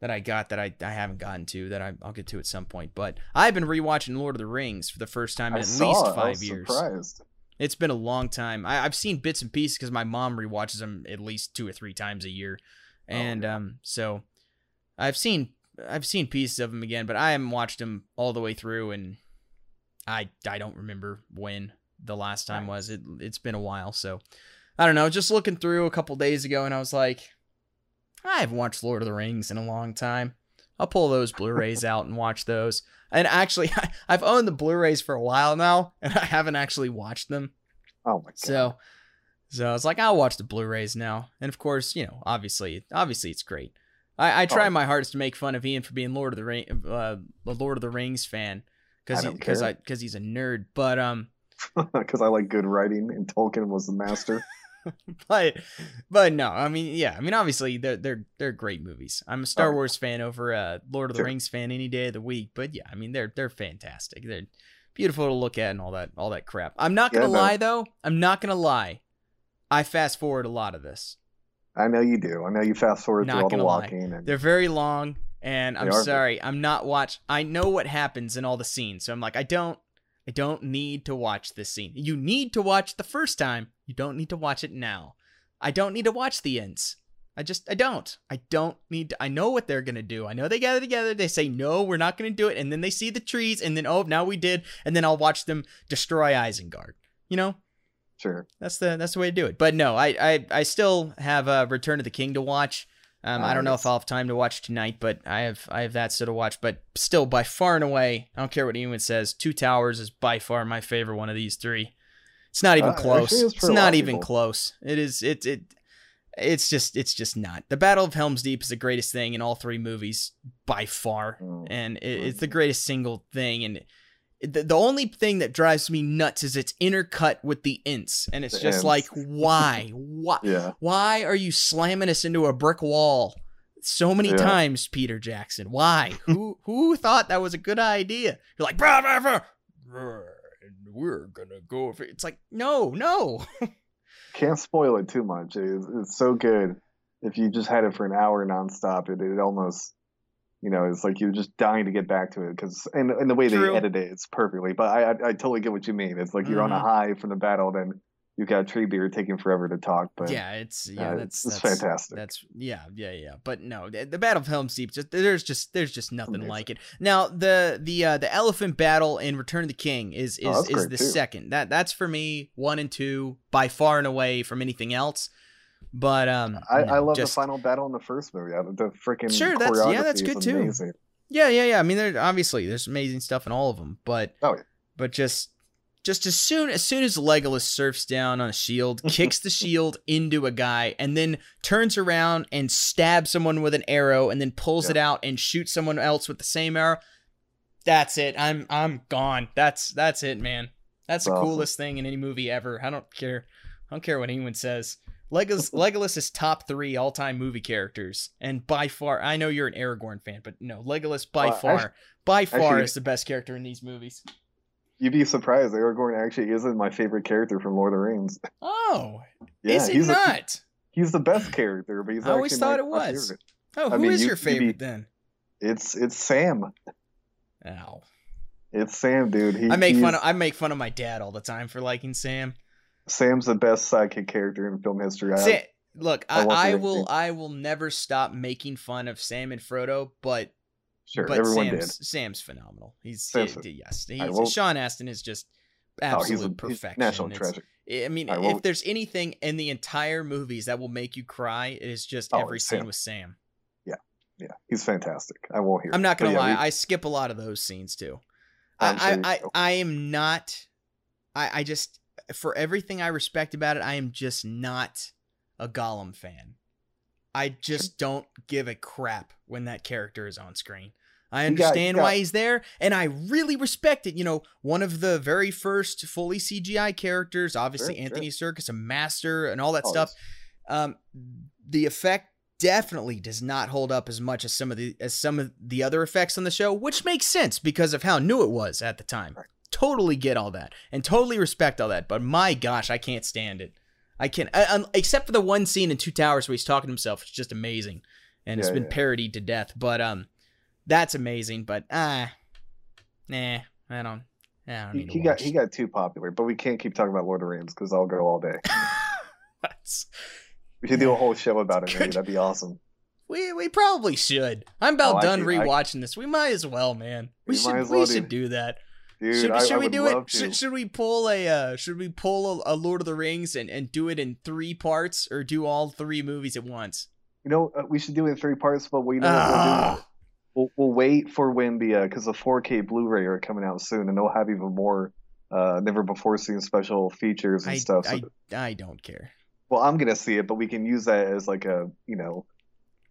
that I got that I, I haven't gotten to that I, I'll get to at some point. But I've been rewatching Lord of the Rings for the first time in I at least it. Five years. Surprised. It's been a long time. I, I've seen bits and pieces because my mom rewatches them at least two or three times a year, Oh, and yeah. um, so I've seen I've seen pieces of them again, but I haven't watched them all the way through, and I I don't remember when the last time was. It it's been a while, so I don't know. Just looking through a couple days ago, and I was like, I haven't watched Lord of the Rings in a long time. I'll pull those Blu-rays out and watch those. And actually, I've owned the Blu-rays for a while now, and I haven't actually watched them. Oh my god. So, so I was like, I'll watch the Blu-rays now. And of course, you know, obviously, obviously, it's great. I, I try Oh. my hardest to make fun of Ian for being Lord of the Ring, uh, the Lord of the Rings fan, because I because. I because he's a nerd. But um, because I like good writing, and Tolkien was the master. but but no, I mean, yeah, I mean, obviously, they're they're they're great movies. I'm a Star Oh. Wars fan over a Lord of the Sure. Rings fan any day of the week. But yeah, I mean, they're they're fantastic. They're beautiful to look at and all that all that crap. I'm not gonna Yeah, no. lie though. I'm not gonna lie. I fast forward a lot of this. I know you do. I know you fast forward Not through all the walking. And, They're very long, and I'm They sorry, I'm not watch. I know what happens in all the scenes, so I'm like, I don't, I don't need to watch this scene. You need to watch the first time. You don't need to watch it now. I don't need to watch the ends. I just, I don't. I don't need to. I know what they're gonna do. I know they gather together. They say no, we're not gonna do it, and then they see the trees, and then oh, now we did, and then I'll watch them destroy Isengard. You know, sure. that's the that's the way to do it. But no, I I, I still have uh, Return of the King to watch. Um, I Ah, don't know if I'll have time to watch tonight, but I have I have that still to watch. But still, by far and away, I don't care what anyone says. Two Towers is by far my favorite one of these three. It's not even Uh, close. it's It's for a lot not even close. It is it it. It's just it's just not. The Battle of Helm's Deep is the greatest thing in all three movies by far Mm. and it, it's the greatest single thing and the, the only thing that drives me nuts is it's intercut with the Ents, and it's The just Ents. like, why, why, Yeah. why are you slamming us into a brick wall so many Yeah. times, Peter Jackson? Why? who who thought that was a good idea? You're like, brah, brah, brah, brah, and we're gonna go. For it's like, no, no. Can't spoil it too much. It's, it's so good. If you just had it for an hour nonstop, it, it almost, you know, it's like you're just dying to get back to it because, and, and the way True. they edit it, it's perfectly. But I, I, I totally get what you mean. It's like you're on a Mhm. high from the battle, then you've got Treebeard taking forever to talk. But yeah, it's yeah, uh, that's, it's that's fantastic. That's yeah, yeah, yeah. But no, the, the Battle of Helm's Deep, just there's just there's just nothing Amazing. like it. Now the the uh, the elephant battle in Return of the King is Oh, is that's is the too. second. That that's for me one and two by far and away from anything else. But um, I, no, I love just- the final battle in the first movie. The freaking Sure, that's- yeah, that's good, too. amazing. Yeah, yeah, yeah. I mean, there obviously there's amazing stuff in all of them, but Oh, yeah. but just just as soon as soon as Legolas surfs down on a shield, kicks the shield into a guy, and then turns around and stabs someone with an arrow, and then pulls Yeah. it out and shoots someone else with the same arrow. That's it. I'm I'm gone. That's that's it, man. That's the coolest thing in any movie ever. I don't care. I don't care what anyone says. Legolas Legolas is top three all time movie characters, and by far, I know you're an Aragorn fan, but no, Legolas by Well, far, actu- by far actually- is the best character in these movies. You'd be surprised. Aragorn actually isn't my favorite character from Lord of the Rings. Oh, Yeah, is it he's a- not? he's the best character, but he's I always thought it was. favorite. oh, I who is mean, you- your favorite be- then? It's it's Sam. Ow. It's Sam, dude. He, I make fun of I make fun of my dad all the time for liking Sam. Sam's the best sidekick character in film history. I, Sa- look, I I, I will. I will never stop making fun of Sam and Frodo, but sure, but everyone Sam's did. Sam's phenomenal. He's Sam's- he- yes, he's, will- Sean Astin is just Oh, absolute he's a he's perfection. national treasure. I mean, I if there's anything in the entire movies that will make you cry, it is just Oh, every scene Sam. with Sam. Yeah, yeah, he's fantastic. I won't hear. I'm not gonna yeah, lie, we- I skip a lot of those scenes too. I, I, I. I am not. I, I just for everything I respect about it, I am just not a Gollum fan. I just don't give a crap when that character is on screen. I understand you got- why he's there, and I really respect it. You know, one of the very first fully CGI characters, obviously Sure, sure. Anthony Serkis, a master, and all that Oh, stuff. Um, the effect definitely does not hold up as much as some of the as some of the other effects on the show, which makes sense because of how new it was at the time. Right. Totally get all that and totally respect all that, but my gosh, I can't stand it. I can't, I, except for the one scene in Two Towers where he's talking to himself. It's just amazing, and it's been yeah. parodied to death. But um, that's amazing. But ah, nah, I don't. I don't He, need he to got he got too popular, but we can't keep talking about Lord of the Rings because I'll go all day. That's- We should do a whole show about it. Maybe that'd be awesome. We we probably should. I'm about Oh, done do- I- rewatching this. We might as well, man. We, We should as we well, should do that. Dude, should I, should I we do it? Should, should we pull a uh, should we pull a, a Lord of the Rings and, and do it in three parts or do all three movies at once? You know, uh, we should do it in three parts, but we know what we'll do. Ah, We'll, we'll wait for when the because the 4K Blu-ray are coming out soon, and they'll have even more uh, never before seen special features and I, stuff. So, I, I don't care. well, I'm gonna see it, but we can use that as like a you know,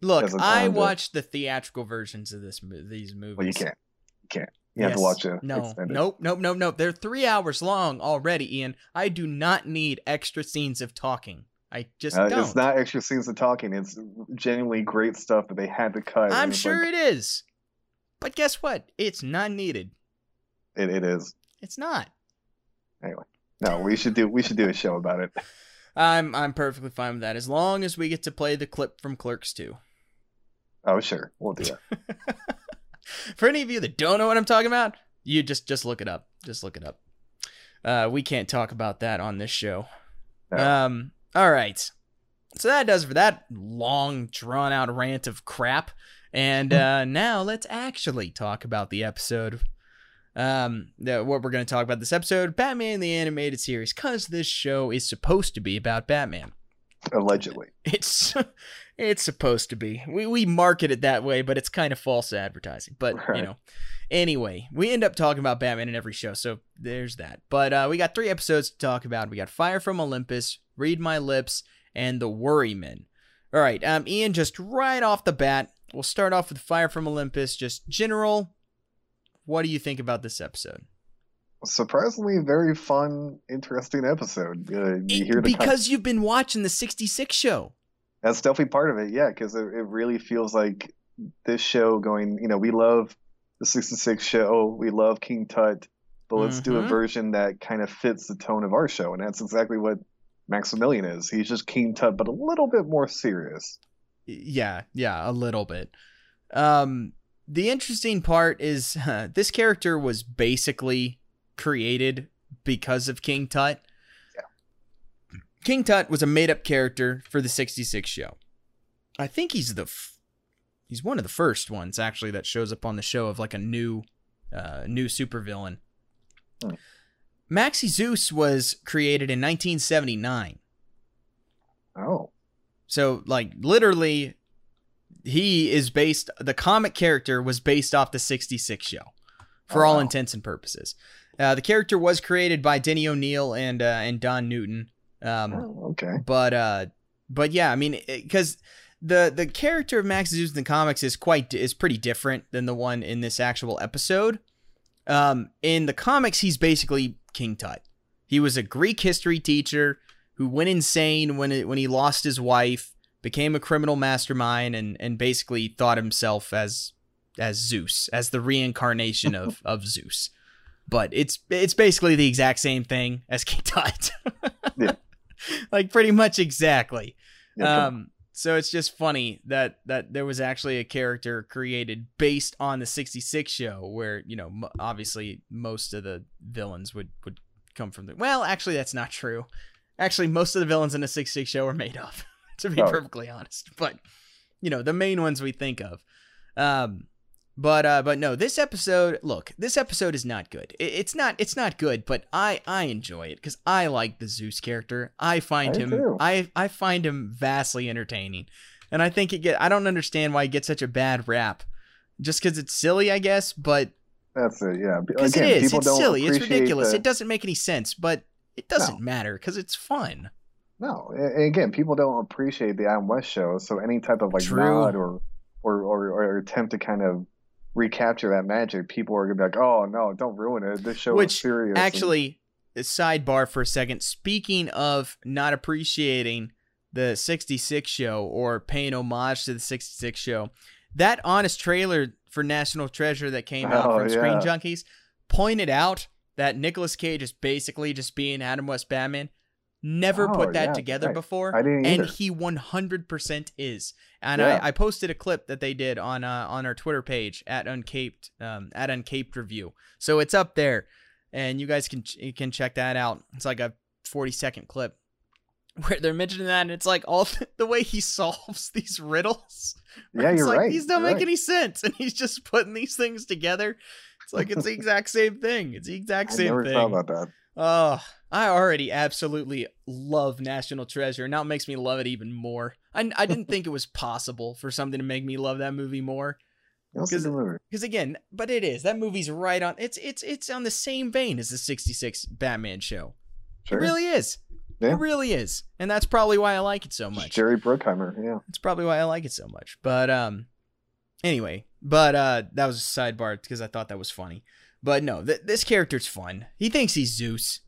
Look, I a I to- watched the theatrical versions of this these movies. well, you can't, you can't. You have to watch it. No, extended. nope, nope, nope, nope. They're three hours long already, Ian. I do not need extra scenes of talking. I just Uh, don't. it's not extra scenes of talking. It's genuinely great stuff that they had to cut. I'm sure like- it is. But guess what? It's not needed. it, it is. It's not. Anyway, no, we should do we should do a show about it. I'm I'm perfectly fine with that as long as we get to play the clip from Clerks 2. Oh, sure, we'll do that. For any of you that don't know what I'm talking about, you just just look it up. Just look it up. Uh, we can't talk about that on this show. Um. All right. So that does for that long, drawn out rant of crap. And uh, now let's actually talk about the episode. Um, the, what we're going to talk about this episode, Batman the Animated Series, because this show is supposed to be about Batman. Allegedly, It's it's supposed to be. We we market it that way, but it's kind of false advertising. But you know. Anyway, we end up talking about Batman in every show, so there's that. But uh, we got three episodes to talk about. We got Fire from Olympus, Read My Lips, and The Worry Men. All right, um, Ian, just right off the bat, we'll start off with Fire from Olympus. Just general, what do you think about this episode? surprisingly very fun, interesting episode. Uh, you hear the because you've been watching the 66 show. That's definitely part of it, yeah, because it, it really feels like this show going, you know, we love the 66 show, we love King Tut, but let's do a Mhm. version that kind of fits the tone of our show. And that's exactly what Maximilian is. He's just King Tut, but a little bit more serious. Yeah, yeah, a little bit. Um, the interesting part is this character was basically created because of King Tut. King Tut was a made-up character for the 66 show. I think he's the f- he's one of the first ones actually that shows up on the show of like a new uh new supervillain. Hmm. Maxie Zeus was created in 1979. Oh, So like literally he is based the comic character was based off the 66 show for Oh, all wow. intents and purposes. Uh, the character was created by Denny O'Neil and uh, and Don Newton. Um, oh, okay. but uh but yeah, I mean cuz the the character of Max Zeus in the comics is quite is pretty different than the one in this actual episode. Um in the comics he's basically King Tut. He was a Greek history teacher who went insane when it, when he lost his wife, became a criminal mastermind and and basically thought himself as as Zeus, as the reincarnation of of Zeus. But it's it's basically the exact same thing as King Tut. Yeah. like pretty much exactly. Yeah, Um, so it's just funny that that there was actually a character created based on the 66 show where, you know, m- obviously most of the villains would would come from the Well, actually that's not true. Actually, most of the villains in the 66 show are made up, to be Oh. perfectly honest. But, you know, the main ones we think of. Um but uh but no, this episode, look, this episode is not good. It, it's not it's not good, but I I enjoy it cuz I like the Zeus character. I find I him. I I find him vastly entertaining. And I think it get I don't understand why he gets such a bad rap. Just cuz it's silly, I guess, but That's it. Yeah. Cuz it is. It's silly. It's ridiculous. the- It doesn't make any sense, but it doesn't matter cuz it's fun. No, and again, people don't appreciate the Adam West show, so any type of like True. nod or, or or or attempt to kind of recapture that magic, people are gonna be like, "Oh no, don't ruin it. This show Which, is serious." and- Actually, a sidebar for a second. Speaking of not appreciating the 66 show or paying homage to the 66 show, that honest trailer for National Treasure that came out Oh, from Screen. Junkies pointed out that Nicolas Cage is basically just being Adam West Batman. Never Oh, put that yeah, together right. before. I didn't and either. he 100% is. And Yeah. I, I posted a clip that they did on uh, on our Twitter page at uncaped um, at uncaped review. So it's up there, and you guys can you can check that out. It's like a 40 second clip where they're mentioning that, and it's like all the way he solves these riddles. Yeah, It's you're like, right. These don't you're make right. any sense, and he's just putting these things together. It's like it's the exact same thing. It's the exact I same never thing. thought about that. Oh, I already absolutely love National Treasure. Now it makes me love it even more. I, I didn't think it was possible for something to make me love that movie more. That's a 'Cause- good movie. Because again, but it is. That movie's right on. It's it's it's on the same vein as the '66 Batman show. Sure. It really is. Yeah. It really is, and that's probably why I like it so It's much. Jerry Bruckheimer. Yeah. That's probably why I like it so much. But um, anyway, but uh, that was a sidebar because I thought that was funny. But no, th- this character's fun. He thinks he's Zeus.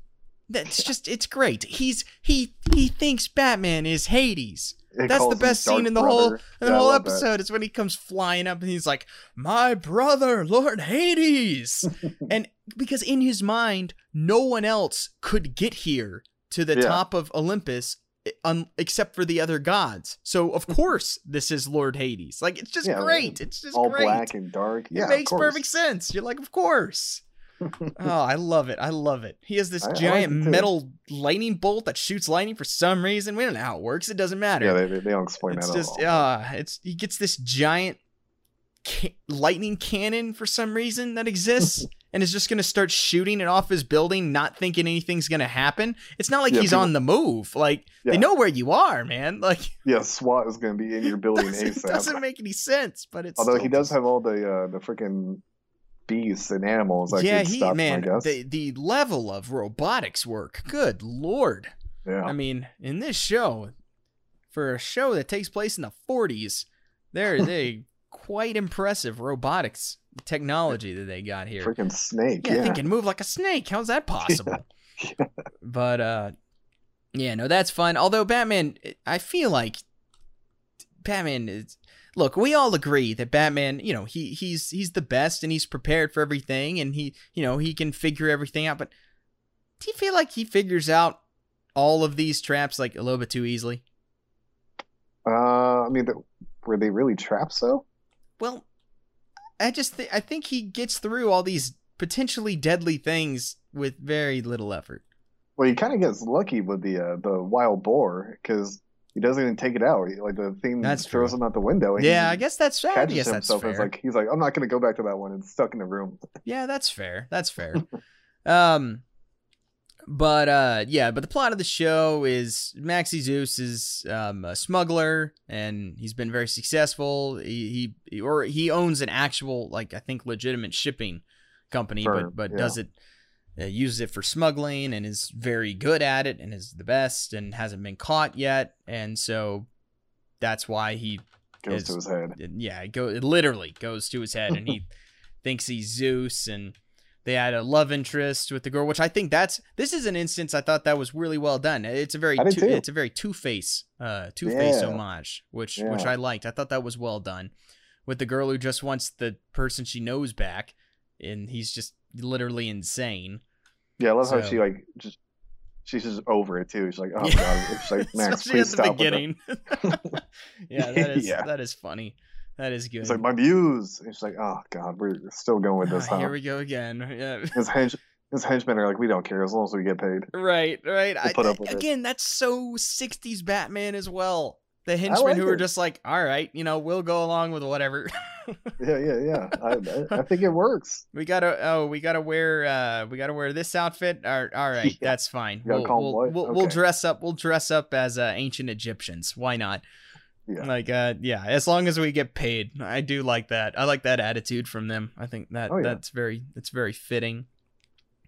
That's just it's great. He's he he thinks Batman is Hades. It That's the best scene in the Brother. whole in the Yeah, whole episode. Is when he comes flying up and he's like, "My brother, Lord Hades," and because in his mind, no one else could get here to the Yeah. top of Olympus. Un- except for the other gods, so of course this is Lord Hades. Like it's just Yeah, great. It's just All great. black and dark. Yeah, it makes perfect sense. You're like, of course. oh, I love it. I love it. He has this I- I like giant it metal lightning bolt that shoots lightning for some reason. We don't know how it works. It doesn't matter. Yeah, they, they they don't explain it's that just at all. uh it's he gets this giant ca- lightning cannon for some reason that exists and is just going to start shooting it off his building not thinking anything's going to happen. It's not like Yeah, he's people- on the move. Like they know where you are, man. Like yeah, SWAT is going to be in your building doesn't, ASAP. doesn't make any sense, but it's Although he does have all the uh, the freaking beasts and animals that yeah, he stop man, I the the level of robotics work. Good lord. yeah. I mean, in this show, for a show that takes place in the 40s, there is a quite impressive robotics technology that they got here. Freaking snake. Yeah, Yeah. Think it move like a snake. How's that possible? But uh yeah, no, that's fun. Although Batman I feel like Batman is look, we all agree that Batman, you know, he he's he's the best and he's prepared for everything and he, you know, he can figure everything out, but do you feel like he figures out all of these traps like a little bit too easily? Uh, I mean, were they really traps though? Well, I just th- I think he gets through all these potentially deadly things with very little effort. Well, he kind of gets lucky with the uh, the wild boar because he doesn't even take it out. He, like the thing That's throws true. him out the window. and Yeah, I guess that's fair. I guess that's fair. It's like he's like, I'm not gonna go back to that one. It's stuck in the room. Yeah, that's fair. That's fair. um but uh yeah, but the plot of the show is Maxie Zeus is um a smuggler and he's been very successful. He, he or he owns an actual like I think legitimate shipping company Firm, but but yeah. does it uh, uses it for smuggling and is very good at it and is the best and hasn't been caught yet and so that's why he Goes It's- to his head. yeah, it go it literally goes to his head, and he thinks he's Zeus, and they had a love interest with the girl, which I think that's this is an instance I thought that was really well done. It's a very two, it's a very Two Face uh Two Face Yeah. homage, which which I liked. I thought that was well done with the girl who just wants the person she knows back, and he's just literally insane. Yeah, I love how she like just she's just over it too. She's like, oh Yeah. god, she's like Max, please at the stop. with that." beginning. yeah, that is Yeah. that is funny. That is good. It's like my views. And she's like, oh god, we're still going with this, huh? Here we go again. Yeah. His hench his henchmen are like, we don't care as long as we get paid. Right, right. I, put up with it. again, that's so 60s Batman as well. The henchmen like who are just like, all right, you know, we'll go along with whatever. Yeah, yeah, yeah. I, I, think it works. we gotta, oh, we gotta wear, uh, we gotta wear this outfit. All, all right, Yeah. that's fine. We'll, we'll, we'll, we'll dress up. We'll dress up as uh, ancient Egyptians. Why not? Yeah. Like, uh, yeah. As long as we get paid, I do like that. I like that attitude from them. I think that Oh, yeah. that's very, it's very fitting.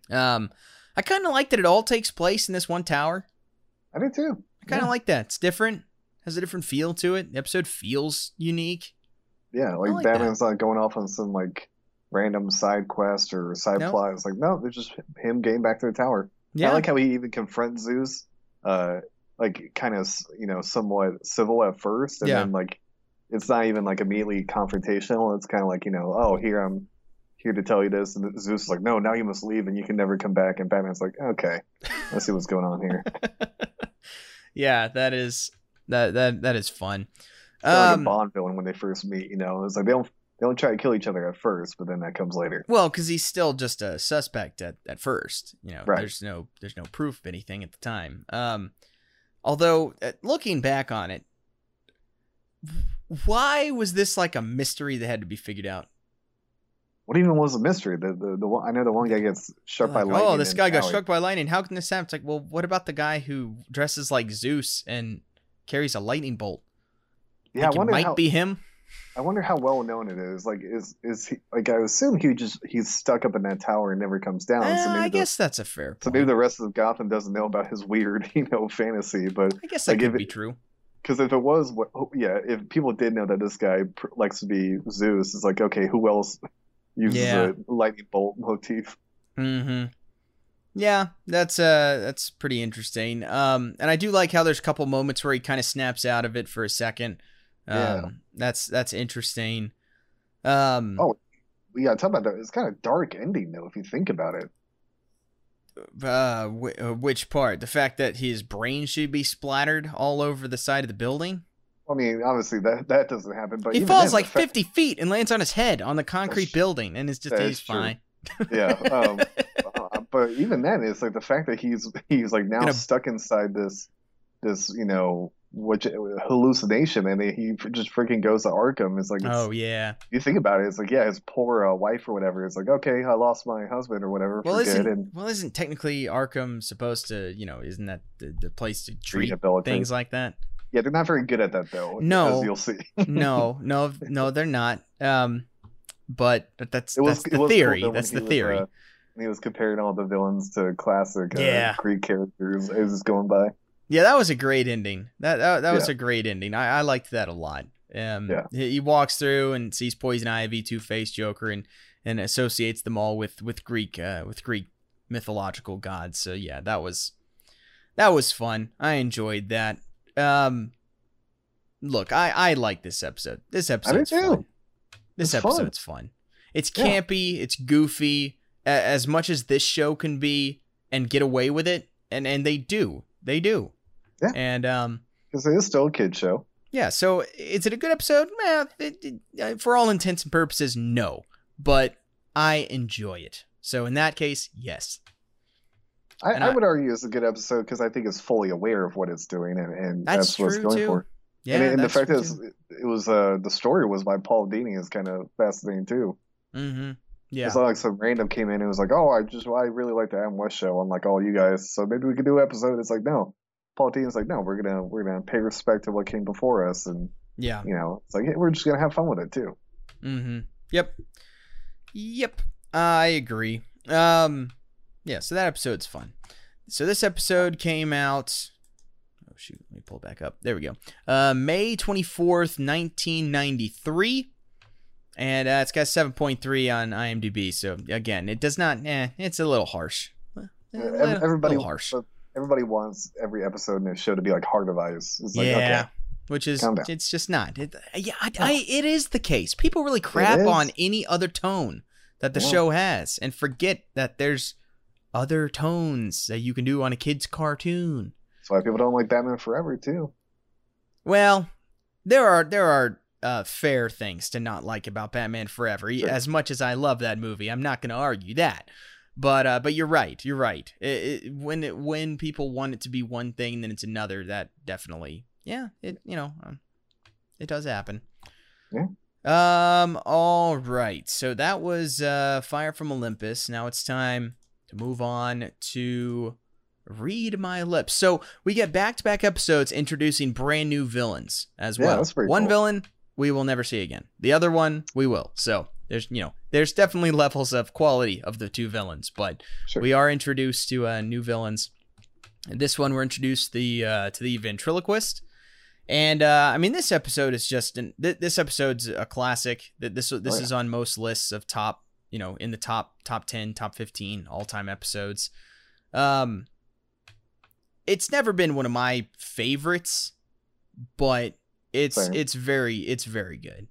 Um, I kind of like that it all takes place in this one tower. I do too. I kind of Yeah. like that. It's different. Has a different feel to it. The episode feels unique. Yeah, like, like that. Batman's not going off on some like random side quest or side Nope. plot. It's like no, it's just him getting back to the tower. Yeah. I like how he even confronts Zeus, uh, like kind of you know somewhat civil at first, and Yeah. then like it's not even like immediately confrontational. It's kind of like you know, oh here I'm here to tell you this, and Zeus is like, no, now you must leave and you can never come back. And Batman's like, okay, let's see what's going on here. yeah, that is that that that is fun. It's like a Um, Bond villain when they first meet. You know, it's like they don't they don't try to kill each other at first, but then that comes later. well, because he's still just a suspect at, at first. You know, Right. there's no there's no proof of anything at the time. Um, although uh, looking back on it, why was this like a mystery that had to be figured out? What even was the mystery? The the, the one I know the one guy gets struck by lightning. oh, this guy got alley. struck by lightning. How can this happen? It's like, well, what about the guy who dresses like Zeus and carries a lightning bolt? Yeah, Like, it might how be him. I wonder how well known it is. Like, is is he like? I assume he just he's stuck up in that tower and never comes down. Eh, so maybe I the, guess that's a fair so point. maybe the rest of Gotham doesn't know about his weird, you know, fantasy. But I guess that like, could if be it- true. because if it was, what, oh, yeah, if people did know that this guy likes to be Zeus, it's like, okay, who else uses Yeah. a lightning bolt motif? Mm-hmm. Yeah, that's uh that's pretty interesting. Um and I do like how there's a couple moments where he kind of snaps out of it for a second. Um Yeah. that's that's interesting. Um Oh. Yeah, talk about that. It's kind of dark ending though, if you think about it. uh, wh- uh which part? The fact that his brain should be splattered all over the side of the building? I mean, obviously that that doesn't happen, but he falls like fact- 50 feet and lands on his head on the concrete That's- building and it's just he's true. fine. yeah. Um, uh, but even then, it's like the fact that he's he's like now Gonna- stuck inside this this you know which hallucination, and he just freaking goes to Arkham. It's like it's, oh yeah. you think about it, it's like yeah, his poor uh, wife or whatever. It's like okay, I lost my husband or whatever Well, isn't good and well isn't technically Arkham supposed to, you know, isn't that the, the place to treat things like that? Yeah, they're not very good at that though. No. as you'll see. no, no, no, they're not. Um, but but that's was that's the was cool, theory. though, that's he the was, theory. uh, when he was comparing all the villains to classic uh, Yeah. Greek characters. It was just going by. Yeah, that was a great ending. That that, that was yeah. a great ending. I, I liked that a lot. Um, Yeah. he, walks through and sees Poison Ivy, Two Face, Joker, and and associates them all with with Greek uh, with Greek mythological gods. So yeah, that was that was fun. I enjoyed that. Um, look, I I like this episode. This episode's too. fun. This It's fun. episode's fun. It's Yeah. campy. It's goofy. A- as much as this show can be and get away with it, and and they do, they do. Yeah. And um, Because it is still a kid show. yeah. So is it a good episode? Eh, it- it- uh, for all intents and purposes, no. But I enjoy it. So in that case, yes. I, I I- would argue it's a good episode because I think it's fully aware of what it's doing and, and That's that's, what it's going too. for. Yeah. and, and the fact it, it was uh the story was by Paul Dini is kind of fascinating too. Mm-hmm. Yeah. It's not like some random came in and was like, "Oh, I just I really like the Adam West show." I'm like, "Oh, you guys, so maybe we could do an episode." It's like, no, Paul Dini's like, "No, we're gonna we're gonna pay respect to what came before us," and yeah. you know, it's like hey, we're just gonna have fun with it too. Mm-hmm. Yep. Yep. I agree. Um yeah, so that episode's fun. So this episode came out Oh shoot, let me pull it back up. There we go. Uh May 24th, 1993. And uh, it's got 7.3 on IMDb. So again, it does not eh, it's a little harsh. Eh, a little- everybody little harsh. Everybody wants every episode in their show to be like Heart of Ice. It's like, yeah. okay, Which is, it's just not. It, yeah, I, I, it is the case. People really crap on any other tone that the Yeah. show has and forget that there's other tones that you can do on a kid's cartoon. that's why people don't like Batman Forever too. Well, there are there are uh, fair things to not like about Batman Forever. Sure. As much as I love that movie, I'm not going to argue that. But uh, but you're right. You're right. It, it, when it, when people want it to be one thing, then it's another. That definitely, yeah. It you know, um, it does happen. Yeah. Um. All right. So that was uh, Fire from Olympus. Now it's time to move on to Read My Lips. So we get back to back episodes introducing brand new villains as Yeah, well. one cool. villain we will never see again. The other one we will. So there's you know there's definitely levels of quality of the two villains, but Sure. we are introduced to uh, new villains. This one we're introduced the uh, to the ventriloquist. And uh, I mean, this episode is just an, th- this episode's a classic. That this this Oh, yeah. is on most lists of top, you know, in the top top ten, top fifteen all time episodes. Um, it's never been one of my favorites, but it's Same. it's very it's very good.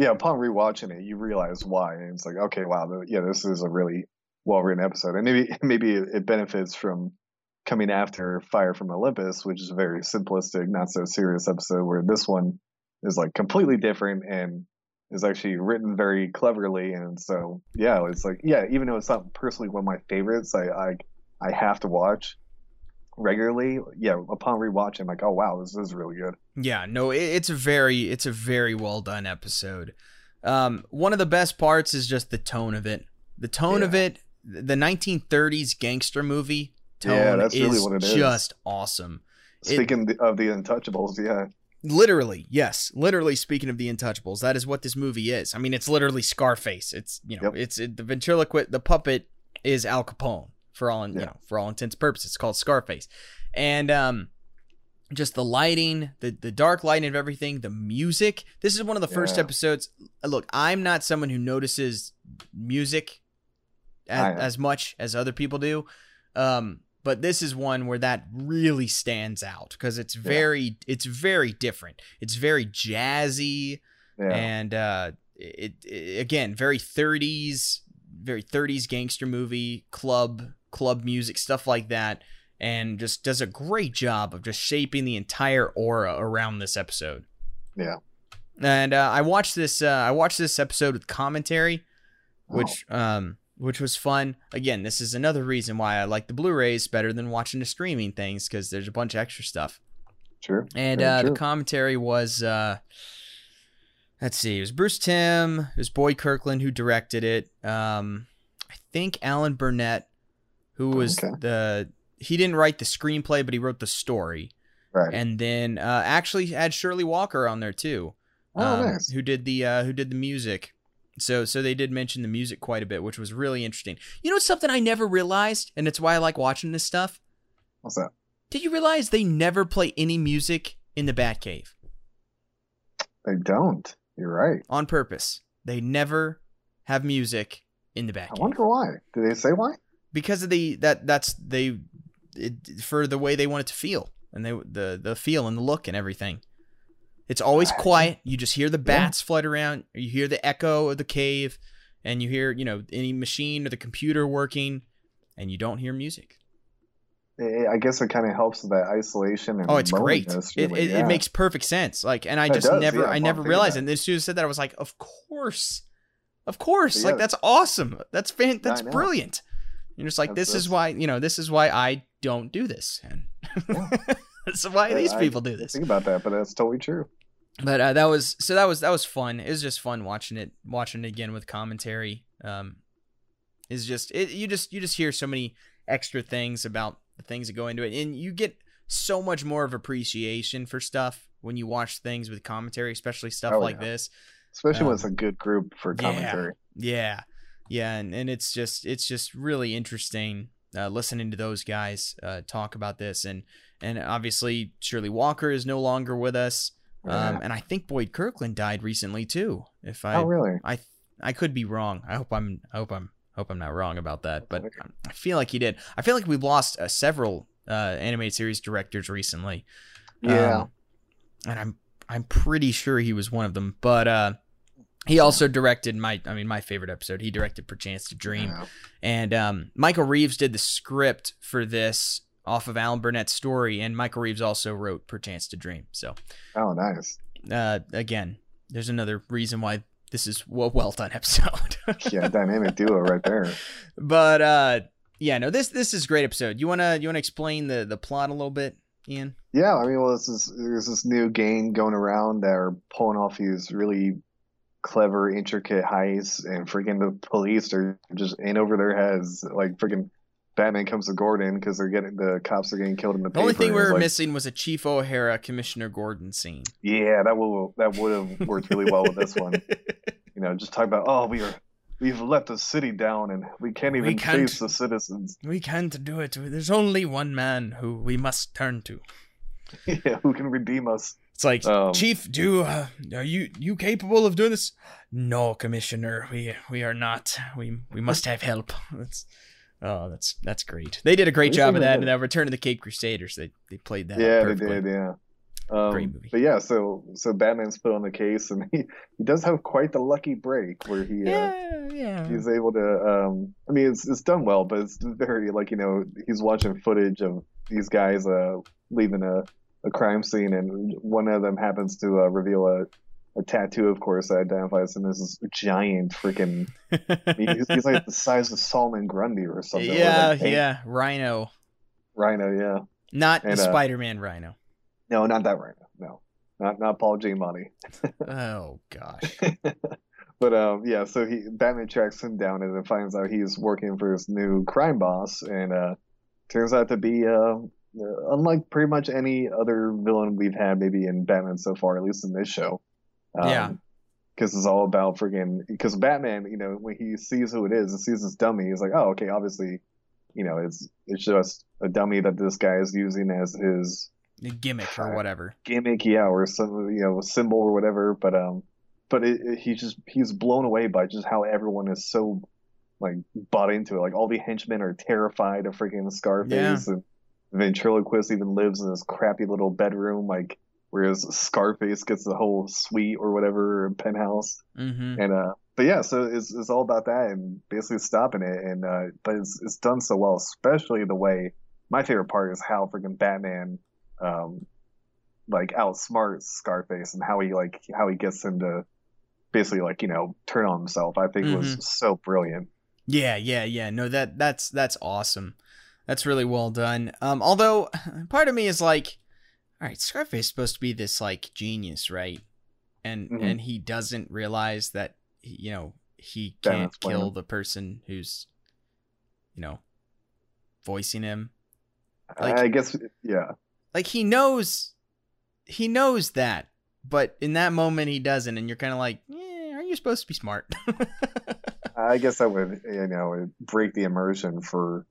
Yeah, upon rewatching it, you realize why, and it's like, okay, wow, th- yeah, this is a really well written episode, and maybe maybe it it benefits from coming after Fire from Olympus, which is a very simplistic, not so serious episode, where this one is like completely different and is actually written very cleverly, and so yeah, it's like yeah, even though it's not personally one of my favorites, I I, I have to watch regularly. Yeah, upon rewatching, I'm like, oh wow, this is really good. Yeah, no, it, it's a very it's a very well done episode. Um, one of the best parts is just the tone of it. The tone of it, the 1930s gangster movie tone Yeah, that's is really what it is. just awesome. It- Speaking of the Untouchables, yeah. Literally, yes. Literally speaking of the Untouchables, that is what this movie is. I mean, it's literally Scarface. It's you know, Yep. it's it, the ventriloquist, the puppet is Al Capone for all in, you know for all intents and purposes. It's called Scarface, and um, just the lighting, the the dark lighting of everything, the music. This is one of the first episodes. Look, I'm not someone who notices music as, as much as other people do. Um, but this is one where that really stands out because it's very it's very different. It's very jazzy Yeah. and uh, it, it again very 30s, very 30s gangster movie, club club music stuff like that, and just does a great job of just shaping the entire aura around this episode. Yeah. And uh, I watched this. Uh, I watched this episode with commentary, which um which was fun. Again, this is another reason why I like the Blu-rays better than watching the streaming things because there's a bunch of extra stuff. True. And uh, the commentary was, uh, let's see, it was Bruce Timm, it was Boyd Kirkland who directed it. Um, I think Alan Burnett, who was Okay. the he didn't write the screenplay, but he wrote the story. Right. And then uh, actually had Shirley Walker on there too, oh, um, nice. who did the uh, who did the music. So so they did mention the music quite a bit, which was really interesting. You know something I never realized, and it's why I like watching this stuff. What's that? Did you realize they never play any music in the Batcave? They don't. You're right. On purpose. They never have music in the Batcave. I wonder why. Do they say why? Because of the that that's they it, for the way they want it to feel and they the the feel and the look and everything. It's always quiet. You just hear the bats yeah. flutter around. You hear the echo of the cave, and you hear you know any machine or the computer working, and you don't hear music. I guess it kind of helps with that isolation. And oh, it's great. Really. It, it, yeah. it, makes perfect sense. Like, and I just does, never, yeah, I never realized. And as soon as I said that, I was like, of course, of course. like that's awesome. That's fan. That's brilliant. You're just like, that's this, is why you know, this is why I don't do this, and that's why these people do this. Think about that, but that's totally true. But uh, that was so that was that was fun. It was just fun watching it, watching it again with commentary. Um, is just it, you just you just hear so many extra things about the things that go into it, and you get so much more of appreciation for stuff when you watch things with commentary, especially stuff oh, like yeah. this. Especially um, when it's a good group for commentary. Yeah, yeah, yeah, and, and it's just it's just really interesting uh, listening to those guys uh, talk about this, and and obviously Shirley Walker is no longer with us, um, and I think Boyd Kirkland died recently too. If I, oh really, I I could be wrong. I hope I'm I hope I'm hope I'm not wrong about that, but I feel like he did. I feel like we've lost uh, several uh, animated series directors recently. Yeah, um, and I'm I'm pretty sure he was one of them. But uh, he also directed my I mean my favorite episode. He directed Perchance to Dream, yeah. and um, Michael Reeves did the script for this off of Alan Burnett's story, and Michael Reeves also wrote Perchance to Dream. So, oh, nice. Uh, again, there's another reason why this is a well done episode. yeah, dynamic duo right there. But uh, yeah, no, this this is great episode. You wanna you wanna explain the the plot a little bit, Ian? Yeah, I mean, well, this is there's this new gang going around that are pulling off these really clever, intricate heists, and freaking the police are just in over their heads, like freaking Batman comes to Gordon because they're getting the cops are getting killed in the. The only thing we were like, missing was a Chief O'Hara Commissioner Gordon scene. Yeah, that will that would have worked really well with this one. You know, just talk about oh we are we've let the city down and we can't even we can't, face the citizens. We can't do it. There's only one man who we must turn to. Yeah, who can redeem us? It's like, um, Chief, do uh, are you you capable of doing this? No, Commissioner, we we are not. We we must have help. That's Oh, that's that's great. They did a great job of that. And uh, Return of the Caped Crusaders, they they played that. Yeah, they did. Yeah. Um, great movie. But yeah, so so Batman's put on the case, and he, he does have quite the lucky break where he uh, yeah, yeah. he's able to. Um, I mean, it's it's done well, but it's very like you know he's watching footage of these guys uh leaving a a crime scene, and one of them happens to uh, reveal a a tattoo, of course, that identifies him as this giant freaking. he's, he's, like the size of Solomon Grundy or something. Yeah, yeah, Rhino. Rhino, yeah. Not and, the uh, Spider-Man Rhino. No, not that Rhino. No, not not Paul Giamatti. oh gosh. but um, yeah. So he Batman tracks him down and then finds out he's working for his new crime boss, and uh, turns out to be uh, unlike pretty much any other villain we've had maybe in Batman so far, at least in this show. Um, yeah. Because it's all about freaking. Because Batman, you know, when he sees who it is and sees this dummy, he's like, oh, okay, obviously, you know, it's it's just a dummy that this guy is using as his a gimmick or whatever. Gimmick, yeah, or some you know symbol or whatever. But um, but it, it, he just he's blown away by just how everyone is so like bought into it. Like all the henchmen are terrified of freaking Scarface, yeah. and ventriloquist even lives in this crappy little bedroom. Like whereas Scarface gets the whole suite or whatever penthouse. Mm-hmm. And uh, but yeah, so it's it's all about that and basically stopping it. And uh, but it's it's done so well, especially the way. My favorite part is how freaking Batman, um, like outsmarts Scarface and how he like how he gets him to basically like you know turn on himself. I think mm-hmm. was so brilliant. Yeah, yeah, yeah. No, that that's that's awesome. That's really well done. Um, although part of me is like, all right, Scarface is supposed to be this like genius, right? And mm-hmm. and he doesn't realize that you know he can't kill the person who's you know voicing him. Like, I guess yeah. Like he knows he knows that, but in that moment he doesn't, and you're kind of like, yeah, are you supposed to be smart? I guess that would you know break the immersion for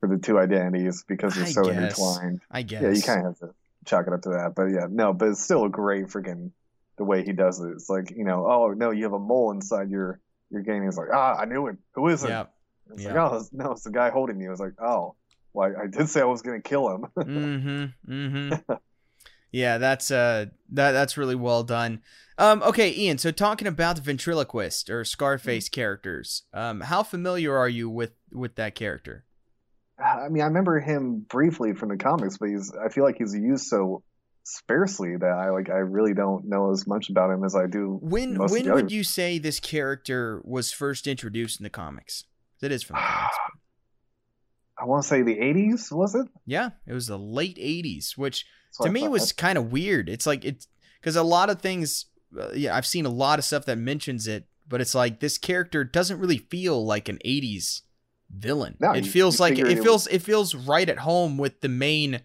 for the two identities because they're I so guess. intertwined. I guess. Yeah, you kind of have to chalk it up to that. But yeah, no, but it's still a great freaking the way he does it. It's like you know, oh no, you have a mole inside your your game. He's like, ah, I knew it. Who is it? Yeah. It's yeah. like, oh no, it's the guy holding you. It's like, oh, well, I, I did say I was gonna kill him. mm-hmm. Mm-hmm. yeah, that's uh that that's really well done. Um, okay, Ian. So talking about the ventriloquist or Scarface characters, um, how familiar are you with with that character? I mean, I remember him briefly from the comics, but he's I feel like he's used so sparsely that I like I really don't know as much about him as I do. When when would you say this character was first introduced in the comics? It is from the comics. I want to say the '80s, was it? Yeah, it was the late '80s, which That's to me was kind of weird. It's like it's because a lot of things. Uh, yeah, I've seen a lot of stuff that mentions it, but it's like this character doesn't really feel like an '80s villain. No, it you- feels you like it it feels it feels right at home with the main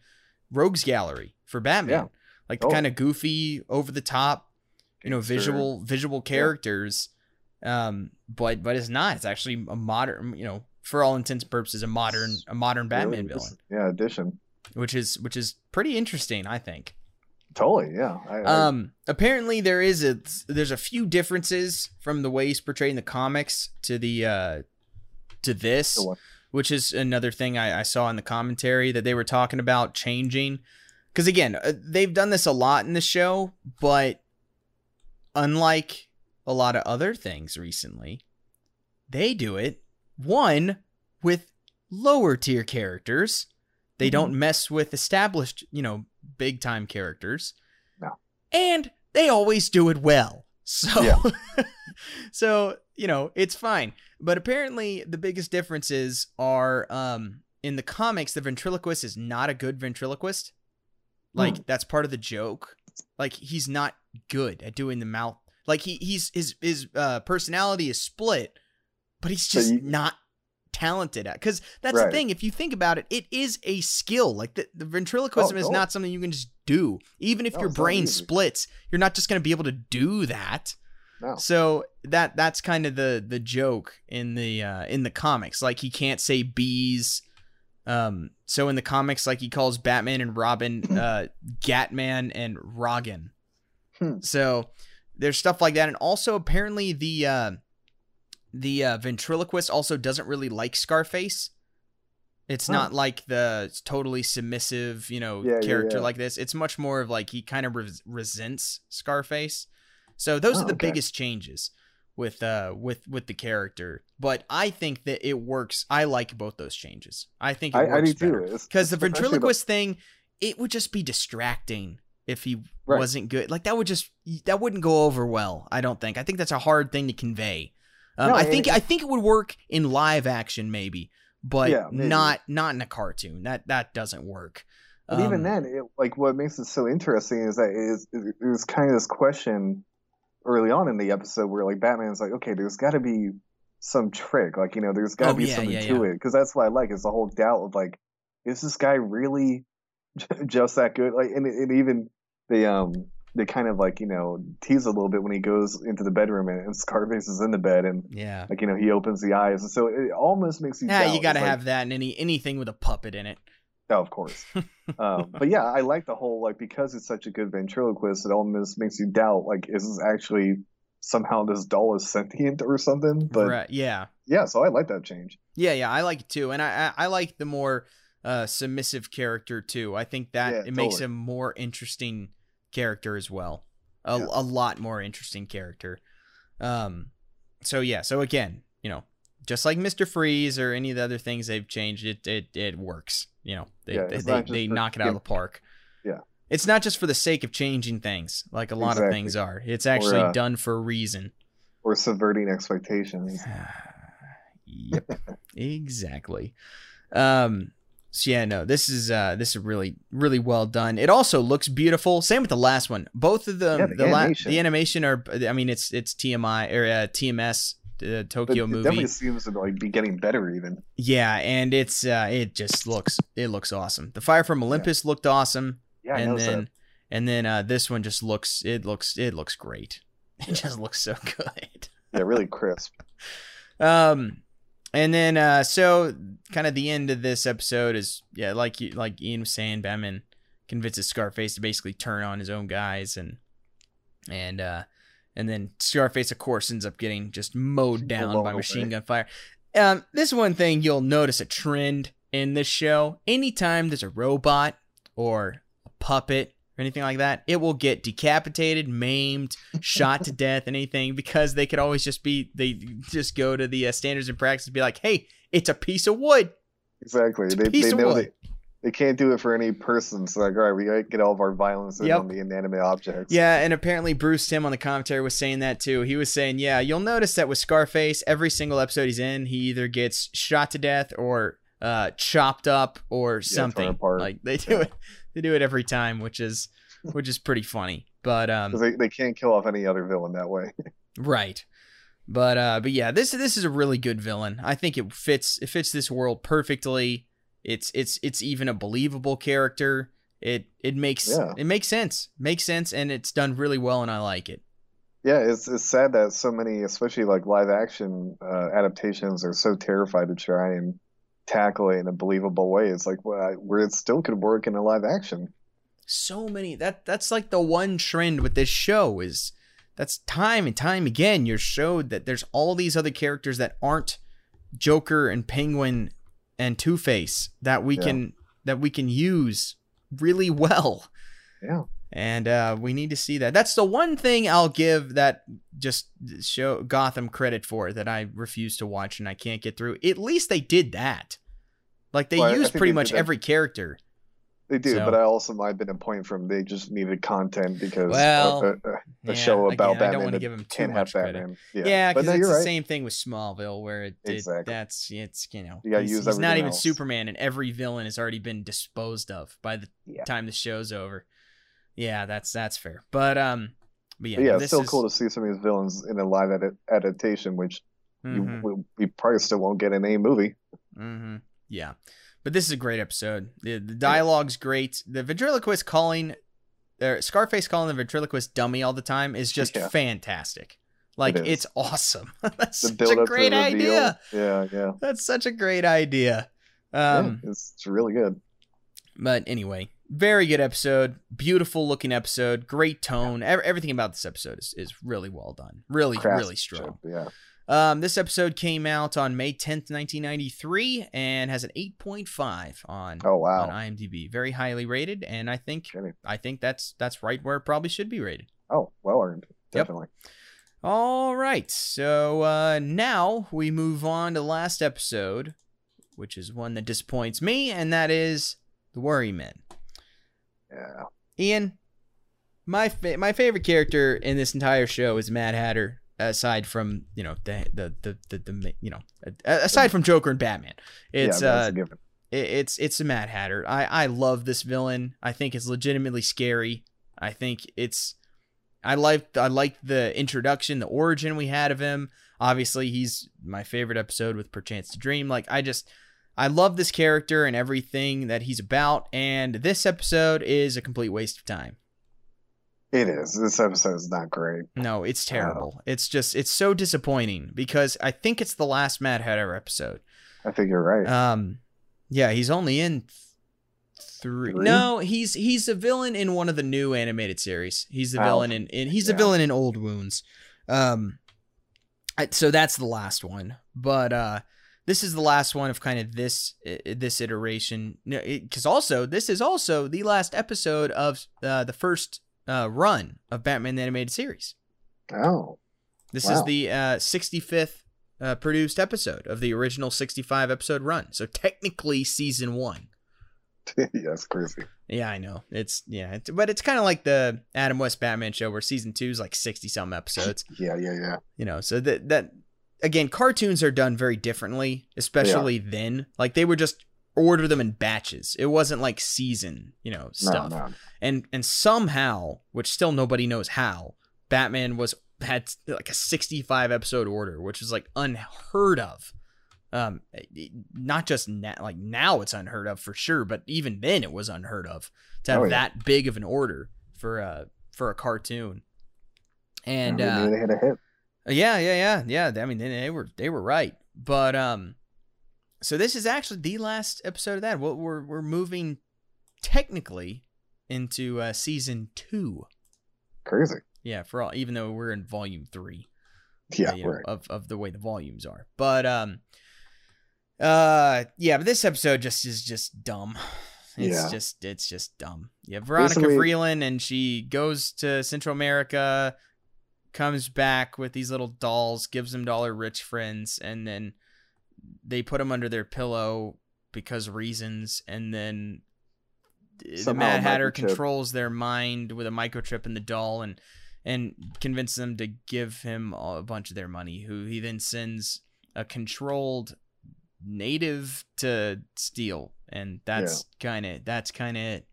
rogues gallery for Batman. Yeah. Like the Oh. kind of goofy, over the top, you know, visual visual characters. Um, but but it's not. It's actually a modern, you know, for all intents and purposes, a modern a modern Batman Really, villain Yeah, addition. which is which is pretty interesting, I think. Totally. Yeah. I, I- Um, apparently there is a there's a few differences from the way he's portrayed in the comics to the uh to this, which is another thing I, I saw in the commentary that they were talking about changing. Because again, uh, they've done this a lot in the show, but unlike a lot of other things recently, they do it one with lower tier characters. They Mhm. don't mess with established, you know, big time characters. No. And they always do it well. So Yeah. so, you know, it's fine. But apparently the biggest differences are um in the comics the ventriloquist is not a good ventriloquist. Like Hmm. that's part of the joke. Like he's not good at doing the mouth. Like he he's his his uh personality is split, but he's So just you- not talented at because that's the thing if you think about it it is a skill like the, the ventriloquism Oh, is oh. not something you can just do even if No, your brain splits you're not just going to be able to do that no. so that that's kind of the the joke in the uh in the comics like he can't say bees um so in the comics like he calls batman and robin uh gatman and rogan Hmm. so there's stuff like that and also apparently the uh the uh, ventriloquist also doesn't really like Scarface. It's Huh. not like the totally submissive, you know, Yeah, yeah, character yeah. like this. It's much more of like he kind of res- resents Scarface. So those Oh, are the okay. biggest changes with uh with with the character. But I think that it works. I like both those changes. I think it I, I works because the ventriloquist thing, it would just be distracting if he Right. wasn't good. Like that would just that wouldn't go over well. I don't think. I think that's a hard thing to convey. Um, No, I think it- I think it would work in live action maybe, but Yeah, maybe. not not in a cartoon. That that doesn't work. But even Um, then, it, like what makes it so interesting is that it is it was kind of this question early on in the episode where like Batman's like, okay, there's got to be some trick, like you know, there's got to Oh, be yeah, something yeah, to it, because that's what I like is the whole doubt of like, is this guy really just that good? Like, and, and even they um they kind of like you know tease a little bit when he goes into the bedroom and, and Scarface is in the bed and yeah. like you know he opens the eyes, and so it almost makes you. Yeah, doubt. you got to It's like, have that in any anything with a puppet in it. Oh, of course. um, but yeah, I like the whole like because it's such a good ventriloquist, it almost makes you doubt like is this actually somehow this doll is sentient or something? But right. Yeah. yeah, so I like that change. Yeah, yeah, I like it too, and I I, I like the more uh, submissive character too. I think that Yeah, it makes totally. him more interesting character as well. A, Yeah. a lot more interesting character. Um, so yeah, so again, you know, just like Mister Freeze or any of the other things they've changed, it it it works. You know, they Yeah, they, they, they for knock it out of the park. Yeah. It's not just for the sake of changing things, like a lot of things are. It's actually uh, done for a reason. Or subverting expectations. yep, exactly. Um, so yeah, no, this is uh, this is really really well done. It also looks beautiful. Same with the last one. Both of them, Yeah, the the la- animation. the animation are. I mean, it's it's TMI or uh, TMS. The Tokyo it movie, definitely seems to like be getting better even. yeah, and it's uh, it just looks it looks awesome. The Fire from Olympus looked awesome, Yeah, and then that. and then uh, this one just looks it looks it looks great. It Yeah. just looks so good. Yeah, really crisp. Um, and then uh, so kind of the end of this episode is yeah, like you like Ian was saying, Batman convinces Scarface to basically turn on his own guys, and and uh, and then Scarface, of course, ends up getting just mowed down Blown by machine gun fire. Um, this one thing you'll notice a trend in this show. Anytime there's a robot or a puppet or anything like that, it will get decapitated, maimed, shot to death, anything because they could always just be they just go to the uh, standards and practice and be like, hey, it's a piece of wood. Exactly. It's a They, piece they of know wood. they, they can't do it for any person. So like, all right, we gotta get all of our violence Yep. on the inanimate objects. Yeah, and apparently Bruce Timm on the commentary was saying that too. He was saying, yeah, you'll notice that with Scarface, every single episode he's in, he either gets shot to death or uh, chopped up or something. Like they do Yeah. it, they do it every time, which is which is pretty funny. But um, they, they can't kill off any other villain that way. Right. But uh but yeah, this this is a really good villain. I think it fits it fits this world perfectly. It's it's it's even a believable character. It it makes Yeah. it makes sense. Makes sense and it's done really well and I like it. Yeah, it's it's sad that so many, especially like live action uh, adaptations, are so terrified to try and tackle it in a believable way. It's like well, I- where it still could work in a live action. So many that that's like the one trend with this show is that's time and time again you're showed that there's all these other characters that aren't Joker and Penguin and Two-Face that we Yeah. can that we can use really well. Yeah. and uh, we need to see that. That's the one thing I'll give that just show Gotham credit for that I refuse to watch and I can't get through. At least they did that. Like they Well, used pretty much every character. They do, So- but I also might have been a point from they just needed content because Well, uh, uh, a Yeah, show again, about I Batman don't want to give him too much credit. Batman. Yeah, Yeah, because no, it's the right. same thing with Smallville, where it, it Exactly. that's it's you know You he's, he's not even else. Superman, and every villain has already been disposed of by the Yeah. time the show's over. Yeah, that's that's fair. But um, but yeah, But yeah, it's still is, cool to see some of these villains in a live adaptation, which mhm. you we, we probably still won't get in any movie. Mm-hmm. Yeah, but this is a great episode. The, the dialogue's great. The ventriloquist calling, or Scarface calling the ventriloquist dummy all the time is just Yeah. fantastic. Like It it's awesome. That's The such a great idea. Yeah, yeah. That's such a great idea. Um, yeah it's, it's really good. but anyway, very good episode. Beautiful looking episode. Great tone. Ev- everything about this episode is, is really well done. Really, really strong. Yeah. Um, this episode came out on May 10th, 1993, and has an 8.5 on Oh wow on. IMDb. Very highly rated, and I think Kidding. I think that's that's right where it probably should be rated. Oh, well earned. Yep. Definitely. All right, so uh, now we move on to the last episode, which is one that disappoints me, and that is the Worry Men. Yeah. Ian, my fa- my favorite character in this entire show is Mad Hatter. Aside from you know the the the the, the you know aside from Joker and Batman, it's yeah, uh that's a given. it- it's it's a Mad Hatter. I I love this villain. I think it's legitimately scary. I think it's I like I like the introduction, the origin we had of him. Obviously, he's my favorite episode with Perchance to Dream. Like I just I love this character and everything that he's about. And this episode is a complete waste of time. It is. This episode is not great. No, it's terrible. It's just it's so disappointing because I think it's the last Mad Hatter episode. I think you're right. Um, yeah, he's only in th- three. Three? No, he's he's a villain in one of the new animated series. He's the Oh, villain in, in he's yeah. villain in Old Wounds. Um, I, so that's the last one. But uh, this is the last one of kind of this this iteration. Because also this is also the last episode of uh, the first uh, run of Batman the animated series. oh. This Wow. is the uh, 65th uh, produced episode of the original 65 episode run. So technically season one. yeah, that's crazy. Yeah, I know. It's yeah, it's, but it's kind of like the Adam West Batman show where season two is like 60 some episodes. Yeah, yeah, yeah. you know, so that that again, cartoons are done very differently, especially then. Like they were just order them in batches. It wasn't like season, you know, stuff No, no. and and somehow, which still nobody knows how, Batman was had like a 65 episode order, which was like unheard of. Um, not just na- like now it's unheard of for sure, but even then it was unheard of to have Oh, yeah. that big of an order for a for a cartoon. And Yeah, uh, they hit a hit. yeah, yeah, yeah, yeah. I mean, they, they were they were right, but um, so this is actually the last episode of that. Well, we're we're moving technically into uh, season two. Crazy. Yeah, for all even though we're in volume three. Yeah, uh, you know, of of the way the volumes are. But um uh yeah, but this episode just is just dumb. It's Yeah. just it's just dumb. Yeah, Veronica Basically- Vreeland and she goes to Central America, comes back with these little dolls, gives them to all her rich friends, and then they put them under their pillow because reasons, and then the Mad Hatter microchip. controls their mind with a microchip in the doll and and convinces them to give him a bunch of their money who he then sends a controlled native to steal and that's kind of that's kind of it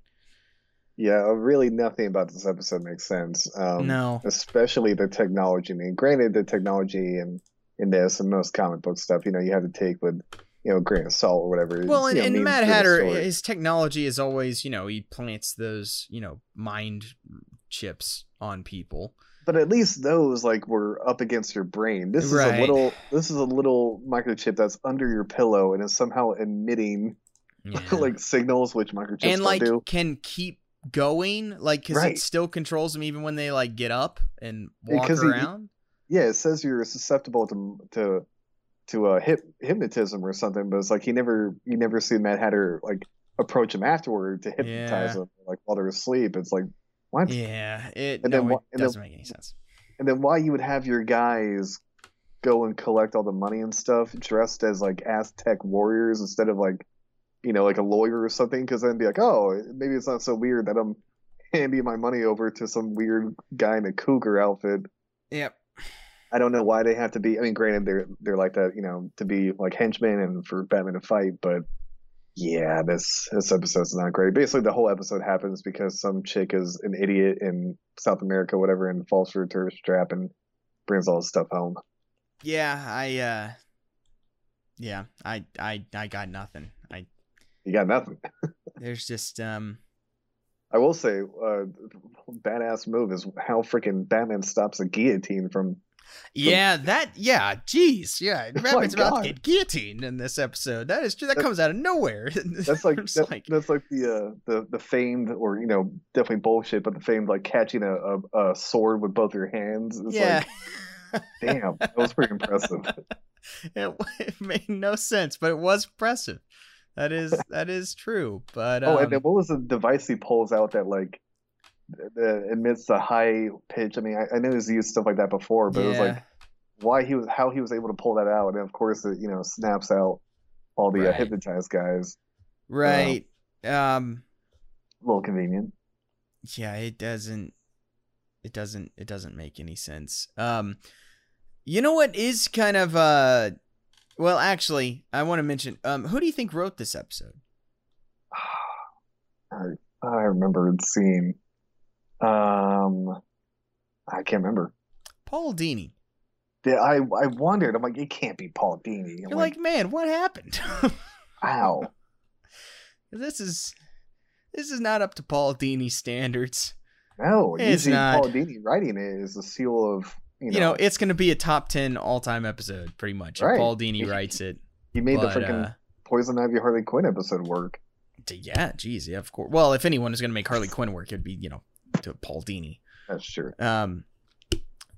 Yeah, uh, really nothing about this episode makes sense. Um, no especially the technology. I mean, granted, the technology and in this and most comic book stuff, you know, you have to take with you know, grain of salt or whatever. well and, you know, and mad hatter his technology is always you know he plants those you know mind chips on people but at least those like were up against your brain. This is Right. a little. This is a little microchip that's under your pillow and is somehow emitting yeah. like signals, which microchips and like do. can keep going like because Right. it still controls them even when they like get up and walk Because he- around Yeah, it says you're susceptible to to to uh, hip, hypnotism or something, but it's like you never you never see Mad Hatter like approach him afterward to hypnotize Yeah. him like while they're asleep. It's like what? yeah it And no, then it and doesn't make any sense And then why you would have your guys go and collect all the money and stuff dressed as like Aztec warriors instead of like you know like a lawyer or something? Because then be like, oh, maybe it's not so weird that I'm handing my money over to some weird guy in a cougar outfit. yep I don't know why they have to be. I mean, granted, they're they're like that, you know, to be like henchmen and for Batman to fight. But yeah, this this episode's not great. Basically, the whole episode happens because some chick is an idiot in South America, whatever, and falls for a tourist trap and brings all his stuff home. yeah i uh yeah i i i got nothing i You got nothing. there's just um I will say, uh, badass move is how freaking Batman stops a guillotine from. yeah that yeah jeez yeah Oh Batman's about God. to get guillotined in this episode that is true that That- comes out of nowhere That's like, that- that's like the uh, the the famed or you know definitely bullshit, but the famed like catching a, a, a sword with both your hands. It's yeah like, damn, that was pretty impressive. it, it made no sense, but it was impressive. That is that is true. But um, oh, and then what was the device he pulls out that like that emits a high pitch? I mean, I, I know he's used stuff like that before, but it was like why he was how he was able to pull that out, and of course it you know snaps out all the uh, hypnotized guys. right. Um, A little convenient. yeah, it doesn't. It doesn't. It doesn't make any sense. Um, you know what is kind of uh, well, actually, I want to mention. Um, who do you think wrote this episode? I, I remember seeing. Um, I can't remember. Paul Dini. Yeah, I I wondered. I'm like, it can't be Paul Dini. I'm You're like, man, what happened? wow. this is this is not up to Paul Dini standards. No, It's not. Paul Dini writing it is a seal of you know. You know, it's gonna be a top ten all time episode, pretty much. Right. Paul Dini writes it. he made but, the freaking uh, Poison Ivy Harley Quinn episode work. Yeah, geez, yeah, of course. Well, if anyone is going to make Harley Quinn work, it'd be you know to Paul Dini. That's true. Um,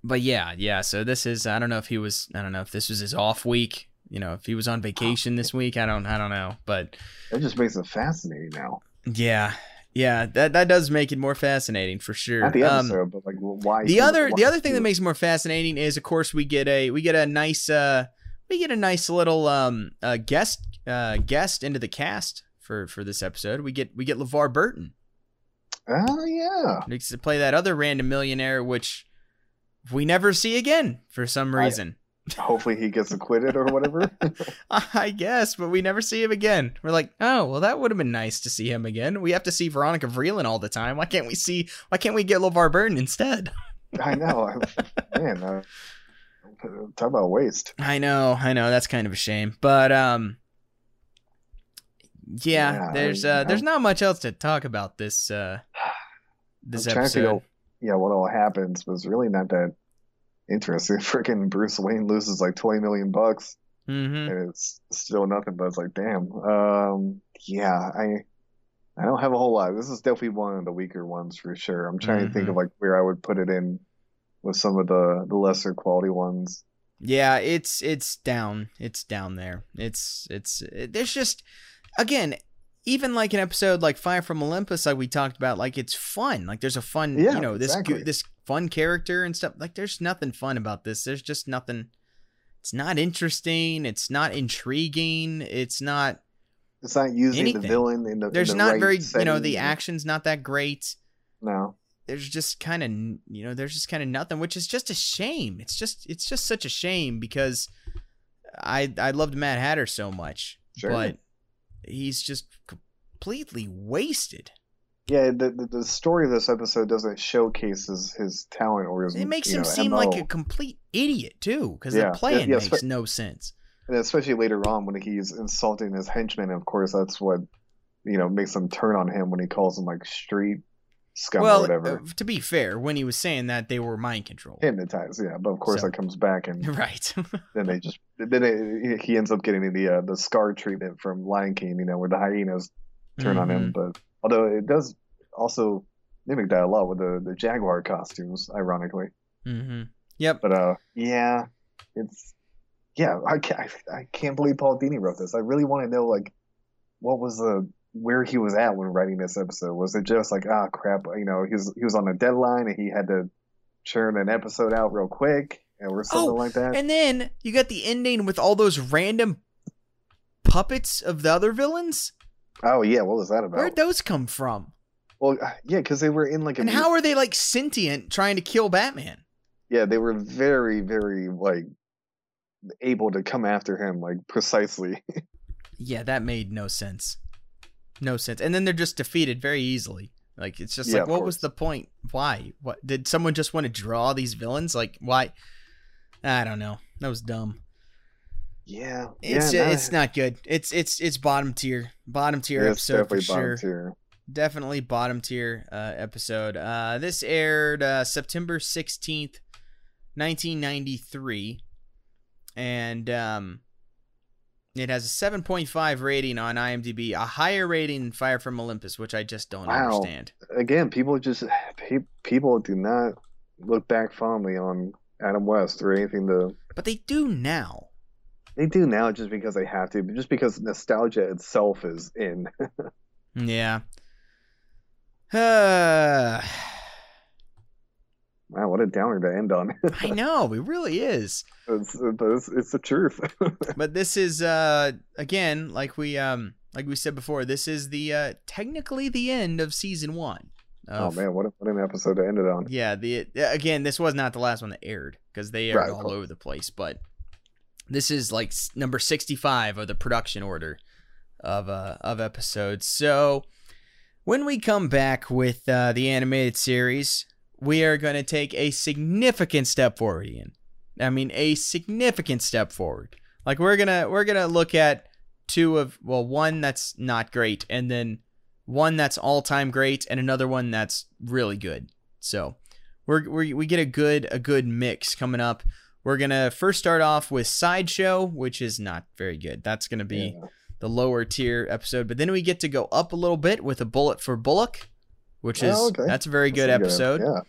but yeah, yeah. So this is I don't know if he was I don't know if this was his off week. You know, if he was on vacation this week, I don't I don't know. But it just makes it fascinating now. yeah, yeah, that that does make it more fascinating for sure. Not the Um, but like why. the other why the other thing that makes it more fascinating is of course we get a we get a nice uh we get a nice little um uh guest uh guest into the cast for for this episode. We get we get LeVar Burton. Oh yeah. He gets to play that other random millionaire which we never see again for some reason. Hopefully he gets acquitted or whatever. I guess, but we never see him again. We're like, oh, well, that would have been nice to see him again. We have to see Veronica Vreeland all the time. Why can't we see? Why can't we get LeVar Burton instead? I know. I- Man, uh, talk about waste. I know, I know. That's kind of a shame, but um, yeah, Yeah, there's I- uh, there's not much else to talk about this uh, this I'm trying to figure episode. out, yeah, what all happens was really not that interesting. Freaking Bruce Wayne loses like 20 million bucks, hmm and it's still nothing. But it's like, damn. Um, yeah, I, I don't have a whole lot. This is definitely one of the weaker ones for sure. I'm trying to think of like where I would put it in with some of the the lesser quality ones. Yeah, it's it's down. It's down there. It's it's it, there's just again, even like an episode like Fire from Olympus, like we talked about, like it's fun. Like there's a fun, Yeah, you know, this exactly. this fun character and stuff. Like there's nothing fun about this. There's just nothing. It's not interesting. It's not intriguing. It's not. It's not using Anything. the villain in the. in There's the not right very. You know, the action's not that great. No, there's just kind of you know there's just kind of nothing which is just a shame it's just it's just such a shame because i i loved mad hatter so much Sure. but he's just completely wasted yeah. The, the the story of this episode doesn't showcase his, his talent or his. it makes him know, seem MO. like a complete idiot too because Yeah, the plan yeah, makes spe- no sense And especially later on when he's insulting his henchmen. Of course, that's what you know makes them turn on him when he calls them like street scum or whatever. uh, to be fair when he was saying that they were mind controlled Hypnotized, yeah. But of course, So- that comes back, and right then they just then it, he ends up getting the uh, the scar treatment from Lion King. You know, where the hyenas turn on him. Mm-hmm. But although it does also mimic that a lot with the the jaguar costumes, ironically. hmm yep But uh, yeah, it's yeah. I can't I, I can't believe Paul Dini wrote this. I really want to know like what was the where he was at when writing this episode. Was it just like ah crap? You know, he was he was on a deadline and he had to churn an episode out real quick or something Oh, like that. And then you got the ending with all those random puppets of the other villains. oh yeah, what was that about? Where'd those come from? Well, uh, yeah, because they were in like a And how are they like sentient trying to kill Batman? yeah they were very very like able to come after him like precisely. Yeah, that made no sense. No sense. And then they're just defeated very easily. Like it's just Yeah, like what was the point? Why? What did someone just want to draw these villains? Like why? I don't know. That was dumb. yeah, It's yeah, it's not good. It's it's it's bottom tier. Bottom tier it's episode for sure. tier. Definitely bottom tier uh, episode. Uh, this aired uh, September sixteenth, nineteen ninety three, and um, it has a seven point five rating on IMDb, a higher rating than Fire from Olympus, which I just don't Wow. understand. Again, people just people do not look back fondly on Adam West or anything to But they do now. they do now just because they have to, just because nostalgia itself is in. Yeah. Wow, what a downer to end on. I know it really is. it's, it's, it's the truth. but this is uh again like we um like we said before this is the uh technically the end of season one oh of- man, what, a, what an episode to end it on. yeah the again this was not the last one that aired because they aired Right, all over the place but this is like number 65 of the production order of uh of episodes so when we come back with uh the animated series we are going to take a significant step forward ian. I mean a significant step forward. Like we're gonna we're gonna look at two of well one that's not great and then one that's all-time great and another one that's really good. So we're, we we get a good a good mix coming up. We're gonna first start off with sideshow which is not very good. That's gonna be Yeah. The lower tier episode but then we get to go up a little bit with a bullet for bullock which is Oh, okay. that's a very That's good a episode Yeah.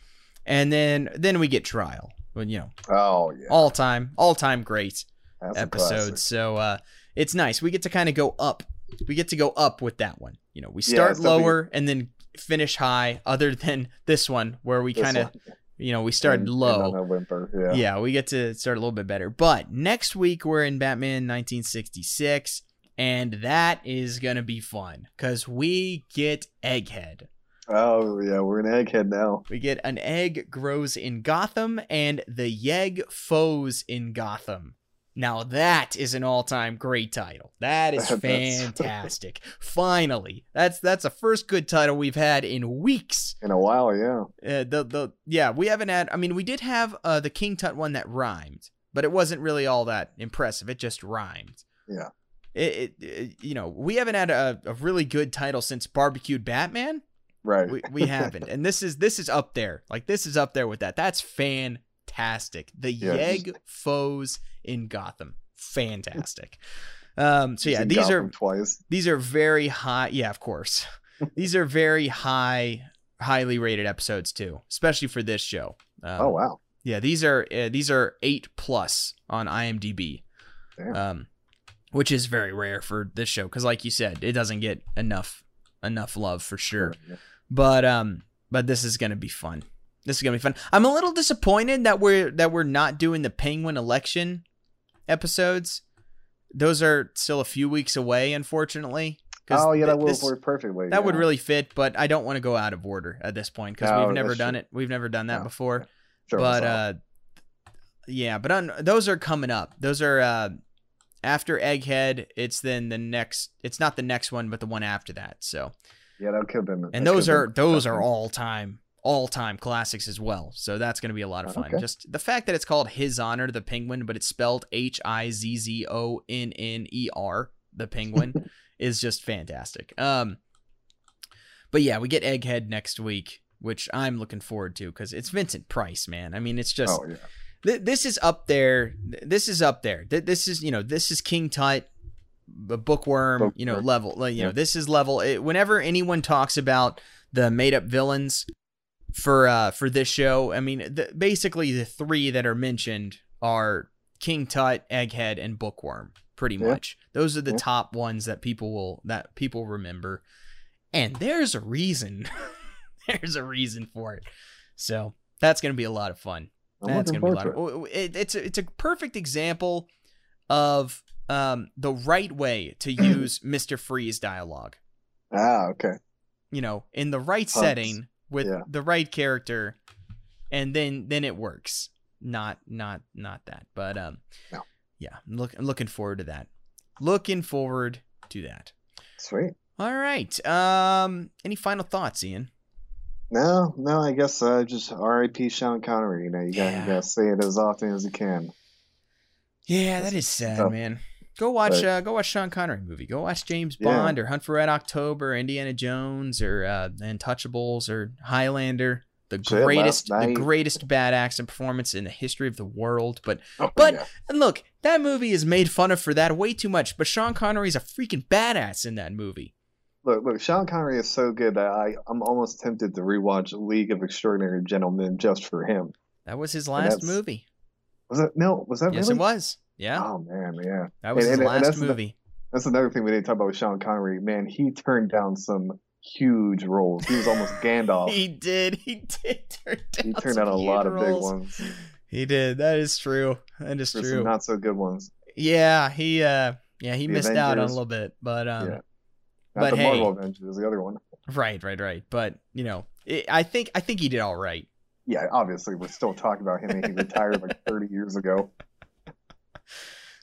and then then we get trial well, you know Oh yeah. all time all time great That's episodes. So uh, it's nice. We get to kind of go up. We get to go up with that one. You know, we start definitely- lower and then finish high. Other than this one, where we kind of, you know, we started And- low. on a whimper. Yeah. Yeah, we get to start a little bit better. But next week we're in Batman 1966, and that is gonna be fun because we get Egghead. Oh yeah, we're an Egghead now. We get an egg grows in Gotham and the Yegg foes in Gotham. Now that is an all-time great title. That is fantastic. Finally, that's that's a first good title we've had in weeks. In a while, yeah. Uh, the the yeah, we haven't had. I mean, we did have uh, the King Tut one that rhymed, but it wasn't really all that impressive. It just rhymed. Yeah. It, it, it you know we haven't had a, a really good title since Barbecued Batman. Right. we, we haven't. And this is this is up there. Like this is up there with that. That's fantastic. The Yeah, yegg foes in gotham. Fantastic. Um so yeah these Gotham are twice. these are very high yeah of course. These are very high highly rated episodes too especially for this show. Um, Oh wow. Yeah, these are uh, these are eight plus on IMDb, Damn. um, which is very rare for this show because, like you said, it doesn't get enough enough love for sure. Yeah. But um, but this is gonna be fun. This is gonna be fun. I'm a little disappointed that we're that we're not doing the Penguin election episodes. Those are still a few weeks away, unfortunately. Oh yeah, that th- will work perfectly. that would really fit, but I don't want to go out of order at this point because No, we've never done true. it. We've never done that No. before. Throw but uh, yeah, but on those are coming up. Those are uh, after Egghead. It's then the next. It's not the next one, but the one after that. So yeah, that could have been. and those are those are all time all time classics as well. So that's going to be a lot of fun. Okay. Just the fact that it's called His Honor the Penguin, but it's spelled H I Z Z O N N E R the Penguin is just fantastic. Um, but yeah, we get Egghead next week, which I'm looking forward to because it's Vincent Price, man. I mean, it's just Oh yeah. Th- this is up there. This is up there. Th- This is you know this is King Tut, b- bookworm. You know level. like, You know this is level. It, whenever anyone talks about the made up villains for uh for this show, I mean the, basically the three that are mentioned are King Tut, Egghead, and Bookworm. Pretty Yeah. much, those are the Yeah. top ones that people will that people remember, and there's a reason. there's a reason for it. So that's gonna be a lot of fun. That's gonna be a lot. Of, it, it's a, it's a perfect example of um, the right way to use Mister Freeze dialogue. Ah, okay. You know, in the right setting with Yeah. the right character, and then then it works. Not not not that, but um, No. yeah, I'm look, I'm looking forward to that. Looking forward to that. Sweet. All right. Um, any final thoughts, Ian? No, no, I guess uh, just R.I.P. Sean Connery. You know, you gotta, Yeah. you gotta say it as often as you can. Yeah, that That's sad, tough. man. Go watch But- uh, go watch Sean Connery movie. Go watch James Yeah. Bond or Hunt for Red October, Indiana Jones or uh, Untouchables or Highlander. The Shit, greatest the greatest bad action performance in the history of the world. But Oh, But- yeah. and look, that movie is made fun of for that way too much. But Sean Connery's a freaking badass in that movie. Look, look, Sean Connery is so good that I, I'm almost tempted to rewatch League of Extraordinary Gentlemen just for him. That was his last movie. Was it? No, was that Yes, really? it was. Yeah, Oh man, yeah. that was and- his and- and last the- movie. That's another thing we didn't talk about with Sean Connery. Man, he turned down some huge roles. He was almost Gandalf. He did. He did turn down. He turned down a lot of big ones. He did. That is true. That is For true. some not so good ones. Yeah, he uh yeah, he The missed out on a little bit, but um Yeah. Not but the hey. Marvel Avengers, the other one. right, right, right. But, you know, it, I think I think he did all right. Yeah, obviously we're still talking about him and he retired like 30 years ago.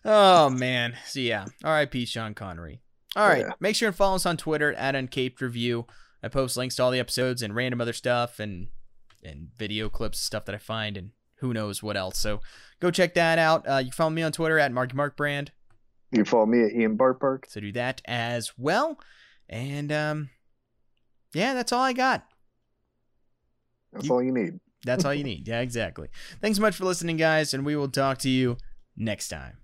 Oh man. So yeah, R.I.P. Sean Connery. All right, Yeah. make sure and follow us on Twitter at Uncaped Review. I post links to all the episodes and random other stuff and and video clips, stuff that I find, and who knows what else. So go check that out. Uh, you can follow me on Twitter at Marky Mark Brand. You can follow me at Ian Barkbark. So do that as well. And um, yeah, that's all I got. That's You- all you need. That's all you need. Yeah, exactly. Thanks so much for listening, guys, and we will talk to you next time.